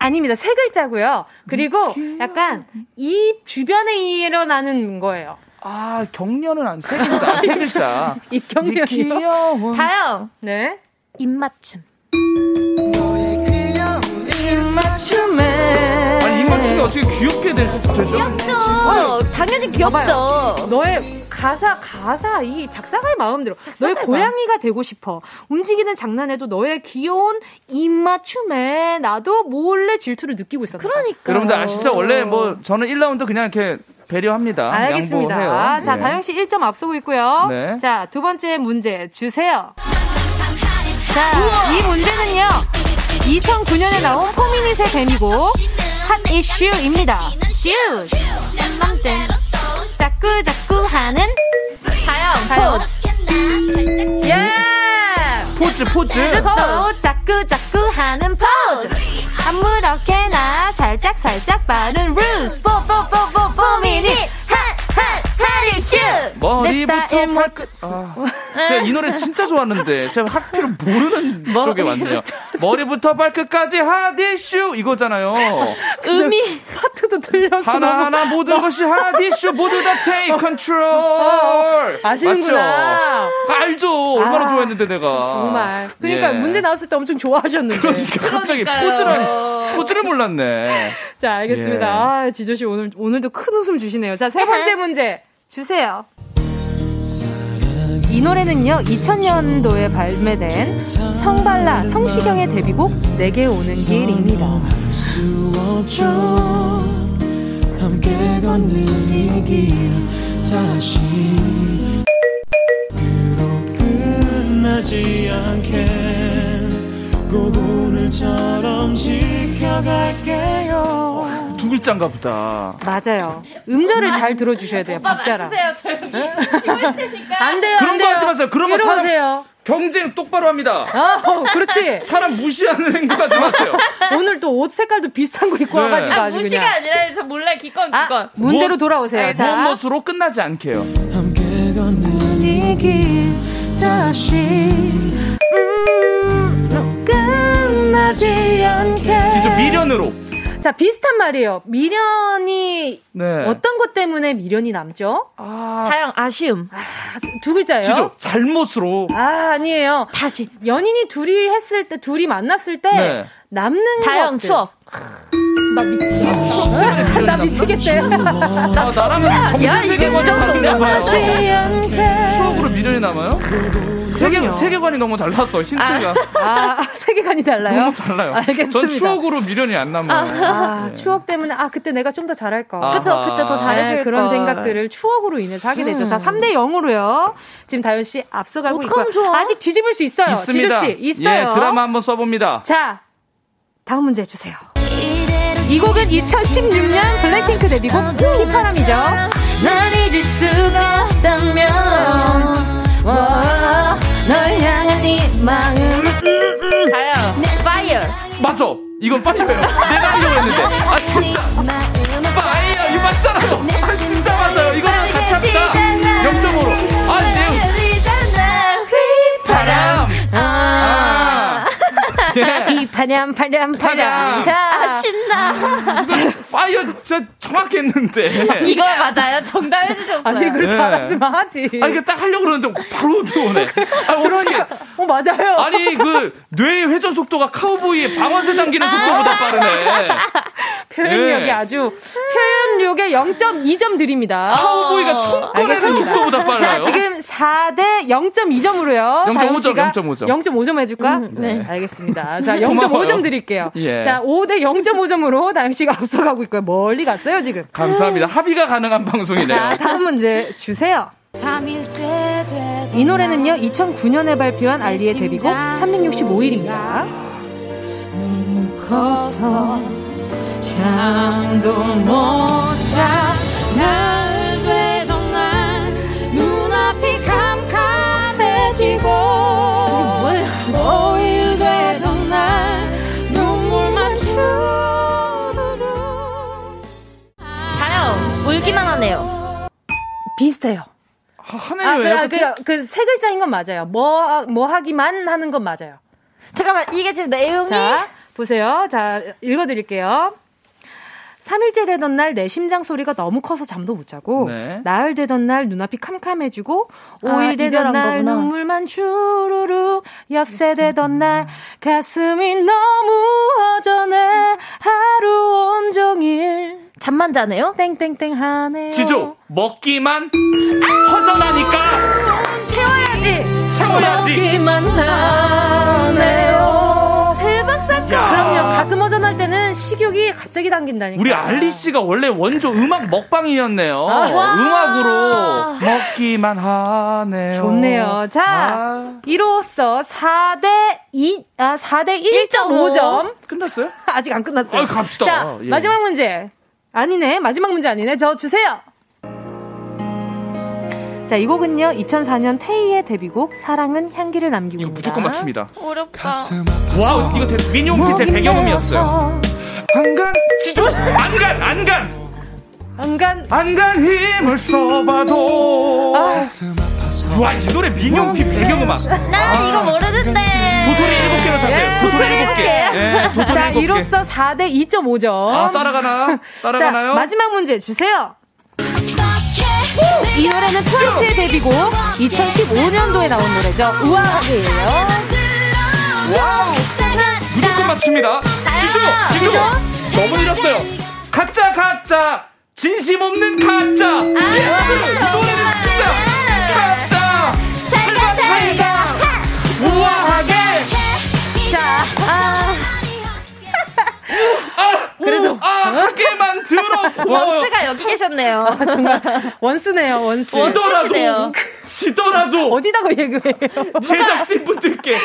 아닙니다. 세 글자고요. 그리고 약간 입 주변에 일어나는 거예요. 아, 경련은 안, 세 글자. 세 글자. 네 입경련이요. 귀여운. 다영. 네. 입맞춤. 입맞춤에. 아니, 이 맞춤이 어떻게 귀엽게 되, 되죠? 어, 당연히 귀엽죠. 너의 가사 가사 이 작사가의 마음대로 너의 고양이가 되고 싶어 움직이는 장난에도 너의 귀여운 입맞춤에 나도 몰래 질투를 느끼고 있었다. 그러니까. 여러분들 아시죠? 원래 뭐, 저는 1라운드 그냥 이렇게 배려합니다. 알겠습니다. 양보해요. 자 예. 다영 씨 1점 앞서고 있고요. 네. 자 두 번째 문제 주세요. 자이 문제는요 2009년에 나온 포미닛의 데뷔곡 핫 이슈입니다. 슈 맘때 자꾸 자꾸 하는 다영. 다영. 포즈. 예. 포즈, 포즈. 또 자꾸 자꾸 하는 포즈 아무렇게나 살짝 살짝 빠른 루스 뽀뽀뽀뽀 포미닛 하리슈! 머리부터 발끝. 아, 제가 이 노래 진짜 좋았는데 제가 하필 모르는 뭐? 쪽에 왔네요. 머리부터 발끝까지 하디슈 이거잖아요. 음이 파트도 틀려서. 하나 하나 모든 것이 하디슈 모두 다 take control. 아시는구나. 맞죠? 알죠. 얼마나 아, 좋아했는데 내가. 정말. 그러니까 예. 문제 나왔을 때 엄청 좋아하셨는데. 그러니까 갑자기 포즈를 포즈를 몰랐네. 자, 알겠습니다. 예. 아, 지조 씨 오늘 오늘도 큰 웃음 주시네요. 자, 세 번째 문제 주세요. 이 노래는요, 2000년도에 발매된 성발라, 성시경의 데뷔곡 내게 오는 길입니다. 꼭 오늘처럼 지켜갈게요 두 글자인가 보다. 맞아요. 음절을 잘 들어주셔야 돼요, 박자랑. 있으니까. 안 돼요, 그런 안거 돼요. 하지 마세요. 이리 사람- 오세요. 경쟁 똑바로 합니다. 아, 어, 그렇지. 사람 무시하는 행동하지 마세요. 오늘 또 옷 색깔도 비슷한 거 입고 네. 와가지고 아, 아주 무시가 그냥. 아니라 저 몰라요. 기권, 아, 기권. 문제로 무엇- 돌아오세요. 네, 자, 무엇무엇으로 끝나지 않게요. 함께 걷는 이길 다시 음, 끝나지 않게. 진짜 미련으로. 자, 비슷한 말이에요. 미련이 네. 어떤 것 때문에 미련이 남죠? 다영, 아쉬움. 두 글자예요. 지조 잘못으로. 아, 아니에요. 다시. 연인이 둘이 했을 때, 둘이 만났을 때 네. 남는 다영, 것들. 추억. 나 미치. 나 미치겠대. 아, 나라면 정신 세계관이 다른가 봐요. 추억으로 미련이 남아요? 세계. 세계관이 너무 달라서 힌트가 아, 세계관이 달라요? 너무 달라요. 알겠습니다. 전 추억으로 미련이 안 남아요. 아, 네. 추억 때문에, 아, 그때 내가 좀 더 잘할 거. 아. 그쵸, 그때 더 잘했을 네, 그런 걸. 생각들을 추억으로 인해서 하게 되죠. 자, 3대 0으로요. 지금 다현 씨 앞서가고. 좋아? 아직 뒤집을 수 있어요. 있습니다. 지조 씨, 있어요. 예, 드라마 한번 써봅니다. 자, 다음 문제 주세요. 이 곡은 2016년 블랙핑크 데뷔곡 휘파람이죠. 날 잊을 수가 없다면 와, 널 향한 이 마음 다영 fire 맞죠? 이건 fire예요. 내가 하려고 했는데. 아, 진짜. fire! 이거 맞잖아요. 아, 파렴 파렴 파렴. 파렴. 자, 아, 신나. fire 진짜 정확했는데. 이거 맞아요. 정답 해주셨어요. 아니 그걸 네. 알았으면 하지. 아니 그러니까 그딱 하려고 그러는데 바로 들어오네. 아, 들어오니까 어 맞아요. 아니 그 뇌의 회전 속도가 카우보이의 방아쇠 당기는 속도보다 빠르네. 표현력이 네. 아주 표현력에 0.2점 드립니다. 카우보이가 총권에는 아, 속도보다 빨라요. 자 지금 4대 0.2점으로요. 0.5점 0.5점 0.5점 해줄까? 음, 네. 네 알겠습니다. 자 0.5점 5점 드릴게요. 예. 자, 5대 0.5점으로 다영 씨가 앞서가고 있고요. 멀리 갔어요, 지금. 감사합니다. 아. 합의가 가능한 방송이네요. 자, 다음 문제 주세요. 이 노래는요, 2009년에 발표한 알리의 데뷔곡 365일입니다. 눈 커서 잠도 못 자. 하네요 비슷해요. 하네요. 아, 왜? 그, 그, 그, 세 글자인 건 맞아요. 뭐, 뭐 하기만 하는 건 맞아요. 잠깐만 이게 지금 내용이 자, 보세요. 자, 읽어드릴게요. 3일째 되던 날 내 심장 소리가 너무 커서 잠도 못 자고 네. 나흘 되던 날 눈앞이 캄캄해지고 아, 5일 되던 이별한 날 거구나. 눈물만 주르르 엿새 되던 날 가슴이 너무 허전해 하루 온종일 잠만 자네요 땡땡땡 하네요 지조, 먹기만 허전하니까 채워야지 채워야지. 먹기만 야. 그럼요 가슴 허전할 때는 식욕이 갑자기 당긴다니까 우리 알리 씨가 원래 원조 음악 먹방이었네요. 아, 음악으로 먹기만 하네요. 좋네요. 자, 아, 이로써 4대 2, 아, 4대 1.5점. 끝났어요? 아직 안 끝났어요. 아, 갑시다. 자, 예. 마지막 문제. 아니네. 마지막 문제 아니네. 저 주세요. 자, 이 곡은요. 2004년 테이의 데뷔곡 사랑은 향기를 남기고 이거 있다. 무조건 맞춥니다. 어렵다 wow, 이거 대, 미니홈피 제 배경음이었어요. 안간 지조 안간 안간 안간 안간 힘을 써봐도 아. 와 이 노래 미니홈피 배경음악 난 이거 모르는데. 도토리 일곱 개를 샀어요 예, 도토리 일곱 개 예, 도토리 자, 일곱 개 이로써 4대 2.5점. 아 따라가나 따라가나요 자, 마지막 문제 주세요. 이 노래는 트와이스의 데뷔곡 2015년도에 나온 노래죠. 우아하게예요. wow! 무조건 맞춥니다. 지조 지조 너무 느렸어요. 가짜 가짜. 진심 없는 가짜. yes 이 노래는 진짜 가짜. 살가 살가 우아하게. 자, 아, 그래도 아 하게만 들어 고마워요 원스가 여기 계셨네요. 아, 정말 원스네요, 원스. 원스시네요. 지더라도 지더라도 어디다가 얘기해요? 제작진 분들께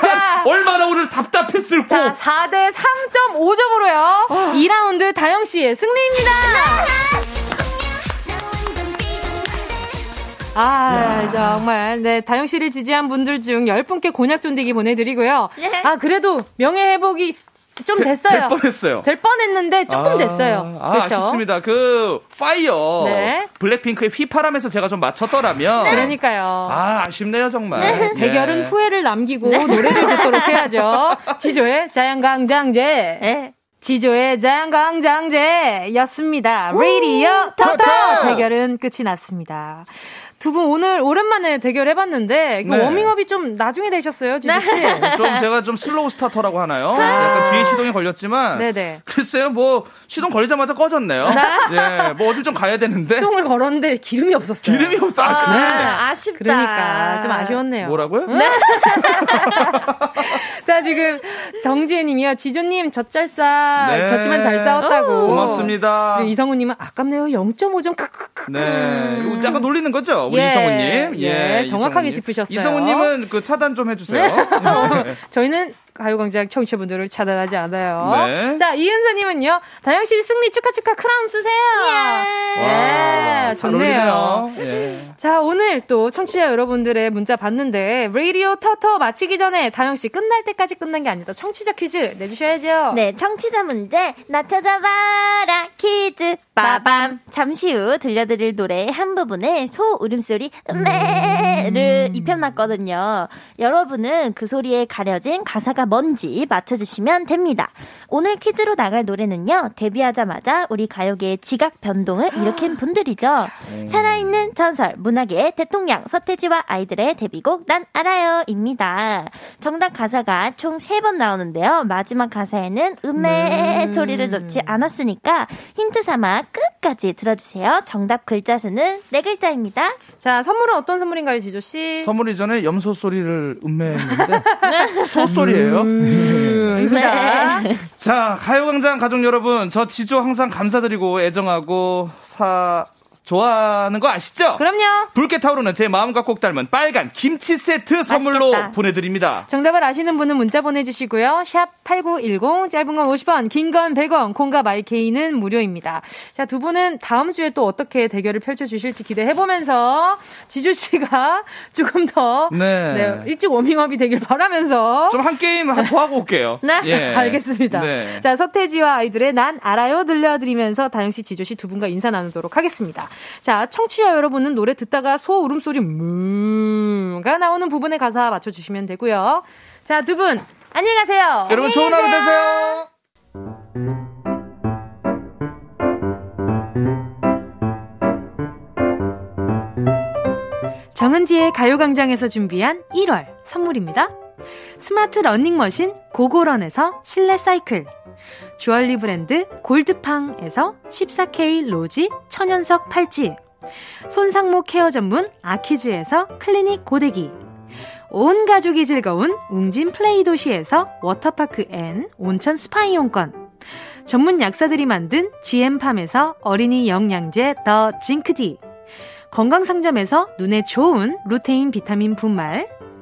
자. 얼마나 오늘 답답했을까 자, 4대 3.5점으로요. 2라운드 다영 씨의 승리입니다. 아, 정말. 네, 다영 씨를 지지한 분들 중 10분께 곤약 존대기 보내드리고요. 아, 그래도 명예회복이 좀 됐어요. 될 뻔했어요 될 뻔했는데 조금 아, 됐어요. 아, 그렇죠? 아쉽습니다. 그 파이어 네. 블랙핑크의 휘파람에서 제가 좀 맞췄더라면 그러니까요. 아 아쉽네요 정말. 예. 대결은 후회를 남기고 노래를 듣도록 해야죠. 지조의 자연강장제. 네. 지조의 자연강장제였습니다. 라디오 토토 대결은 끝이 났습니다. 두 분 오늘 오랜만에 대결 해봤는데 그 네. 워밍업이 좀 나중에 되셨어요, 지조 씨? 좀 제가 좀 slow starter라고 하나요? 약간 뒤에 시동이 걸렸지만 네네. 글쎄요 뭐 시동 걸리자마자 꺼졌네요. 예, 뭐 어딜 좀 가야 되는데 시동을 걸었는데 기름이 없었어요. 기름이 없어. 아, 그래. 아, 아쉽다. 그러니까 좀 아쉬웠네요. 뭐라고요? 자 지금 정지혜님이요. 지조님 젖잘싸 네. 졌지만 잘 싸웠다고. 고맙습니다. 이성우님은 아깝네요. 0.5점 크크크. 네, 약간 놀리는 거죠, 우리 예, 이성우님. 예, 정확하게 이성우님. 짚으셨어요. 이성우님은 그 차단 좀 해주세요. 네. 저희는 가요광장 청취자분들을 차단하지 않아요. 네. 자, 이은서님은요, 다영씨 승리 축하 축하 크라운 쓰세요. 예, 와, 잘 좋네요. 예. 자, 오늘 또 청취자 여러분들의 문자 봤는데, 라디오 터터 마치기 전에 다영씨 끝날 때까지 끝난 게 아니다. 청취자 퀴즈 내주셔야죠. 네, 청취자 문제 나 찾아봐라 퀴즈 빠밤 잠시 후 들려드릴 노래의 한 부분에 소 울음소리 음메를 입혀놨거든요. 여러분은 그 소리에 가려진 가사가 뭔지 맞춰주시면 됩니다. 오늘 퀴즈로 나갈 노래는요. 데뷔하자마자 우리 가요계의 지각 변동을 일으킨 분들이죠. 살아있는 전설 문학의 대통령 서태지와 아이들의 데뷔곡 난 알아요 입니다. 정답 가사가 총 3번 나오는데요. 마지막 가사에는 음의 소리를 넣지 않았으니까 힌트 삼아 끝까지 들어주세요. 정답 글자 수는 4글자입니다. 자, 선물은 어떤 선물인가요, 지조씨? 선물 이전에 염소 소리를 음매했는데 소 소리예요. 입니다. 자, 가요광장 가족 여러분, 저 지조 항상 감사드리고 애정하고 사 좋아하는 거 아시죠? 그럼요. 붉게 타오르는 제 마음과 꼭 닮은 빨간 김치 세트 선물로 맛있겠다. 보내드립니다. 정답을 아시는 분은 문자 보내주시고요. 샵 8910, 짧은 건 50원, 긴 건 100원, 콩과 마이케이는 무료입니다. 자, 두 분은 다음 주에 또 어떻게 대결을 펼쳐주실지 기대해보면서 지주씨가 조금 더 네. 네, 일찍 워밍업이 되길 바라면서 좀 한 게임 한더 하고 올게요. 네. 예. 알겠습니다. 네. 자, 서태지와 아이들의 난 알아요 들려드리면서 다영씨, 지조씨 두 분과 인사 나누도록 하겠습니다. 자, 청취자 여러분은 노래 듣다가 소 울음소리 무가 나오는 부분의 가사 맞춰주시면 되고요. 자, 두 분, 안녕히 가세요. 여러분 좋은 하루 되세요. 정은지의 가요광장에서 준비한 1월 선물입니다. 스마트 러닝머신 고고런에서 실내 사이클. 주얼리 브랜드 골드팡에서 14K 로지 천연석 팔찌. 손상모 케어 전문 아키즈에서 클리닉 고데기. 온 가족이 즐거운 웅진 플레이 도시에서 워터파크 and 온천 스파 이용권. 전문 약사들이 만든 GM팜에서 어린이 영양제 더 징크디. 건강상점에서 눈에 좋은 루테인 비타민 분말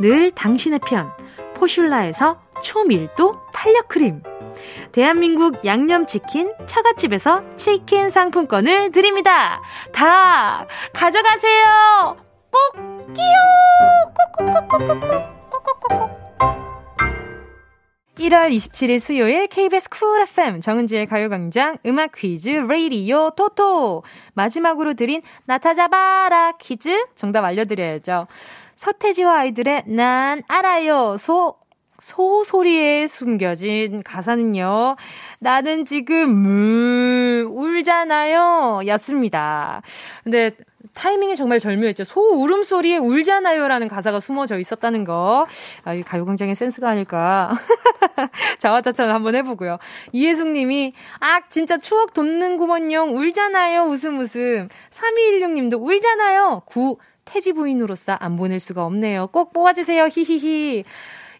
늘 당신의 편 포슐라에서 초밀도 탄력 크림. 대한민국 양념치킨 처갓집에서 치킨 상품권을 드립니다. 다 가져가세요. 꼭 끼요. 꼭꼭꼭꼭꼭꼭꼭꼭꼭. 1월 27일 수요일 KBS 쿨 FM 정은지의 가요광장 음악 퀴즈 레이디오 토토 마지막으로 드린 나 찾아봐라 퀴즈 정답 알려드려야죠. 서태지와 아이들의 난 알아요 소 소소리에 숨겨진 가사는요. 나는 지금 무 울잖아요. 였습니다. 근데 타이밍이 정말 절묘했죠. 소 울음소리에 울잖아요라는 가사가 숨어져 있었다는 거. 아, 이 가요광장의 센스가 아닐까. 자화자찬을 한번 해보고요. 이혜숙 님이, 아, 진짜 추억 돋는구먼요. 울잖아요. 웃음 웃음. 3216 님도 울잖아요. 구, 태지 부인으로서 안 보낼 수가 없네요. 꼭 뽑아주세요. 히히히.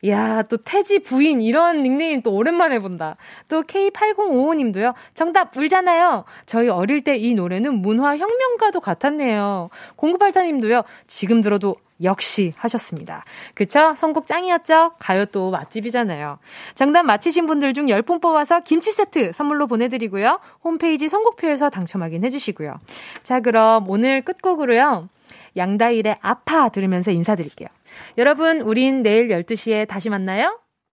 야, 또 태지 부인 이런 닉네임 또 오랜만에 본다. 또 K8055님도요. 정답 울잖아요. 저희 어릴 때 이 노래는 문화 혁명가도 같았네요. 0984님도요. 지금 들어도 역시 하셨습니다. 그쵸? 선곡 짱이었죠? 가요 또 맛집이잖아요. 정답 맞히신 분들 중 10분 뽑아서 김치 세트 선물로 보내드리고요. 홈페이지 선곡표에서 당첨 확인해주시고요. 자, 그럼 오늘 끝곡으로요. 양다일의 아파 들으면서 인사드릴게요. 여러분, 우린 내일 12시에 다시 만나요.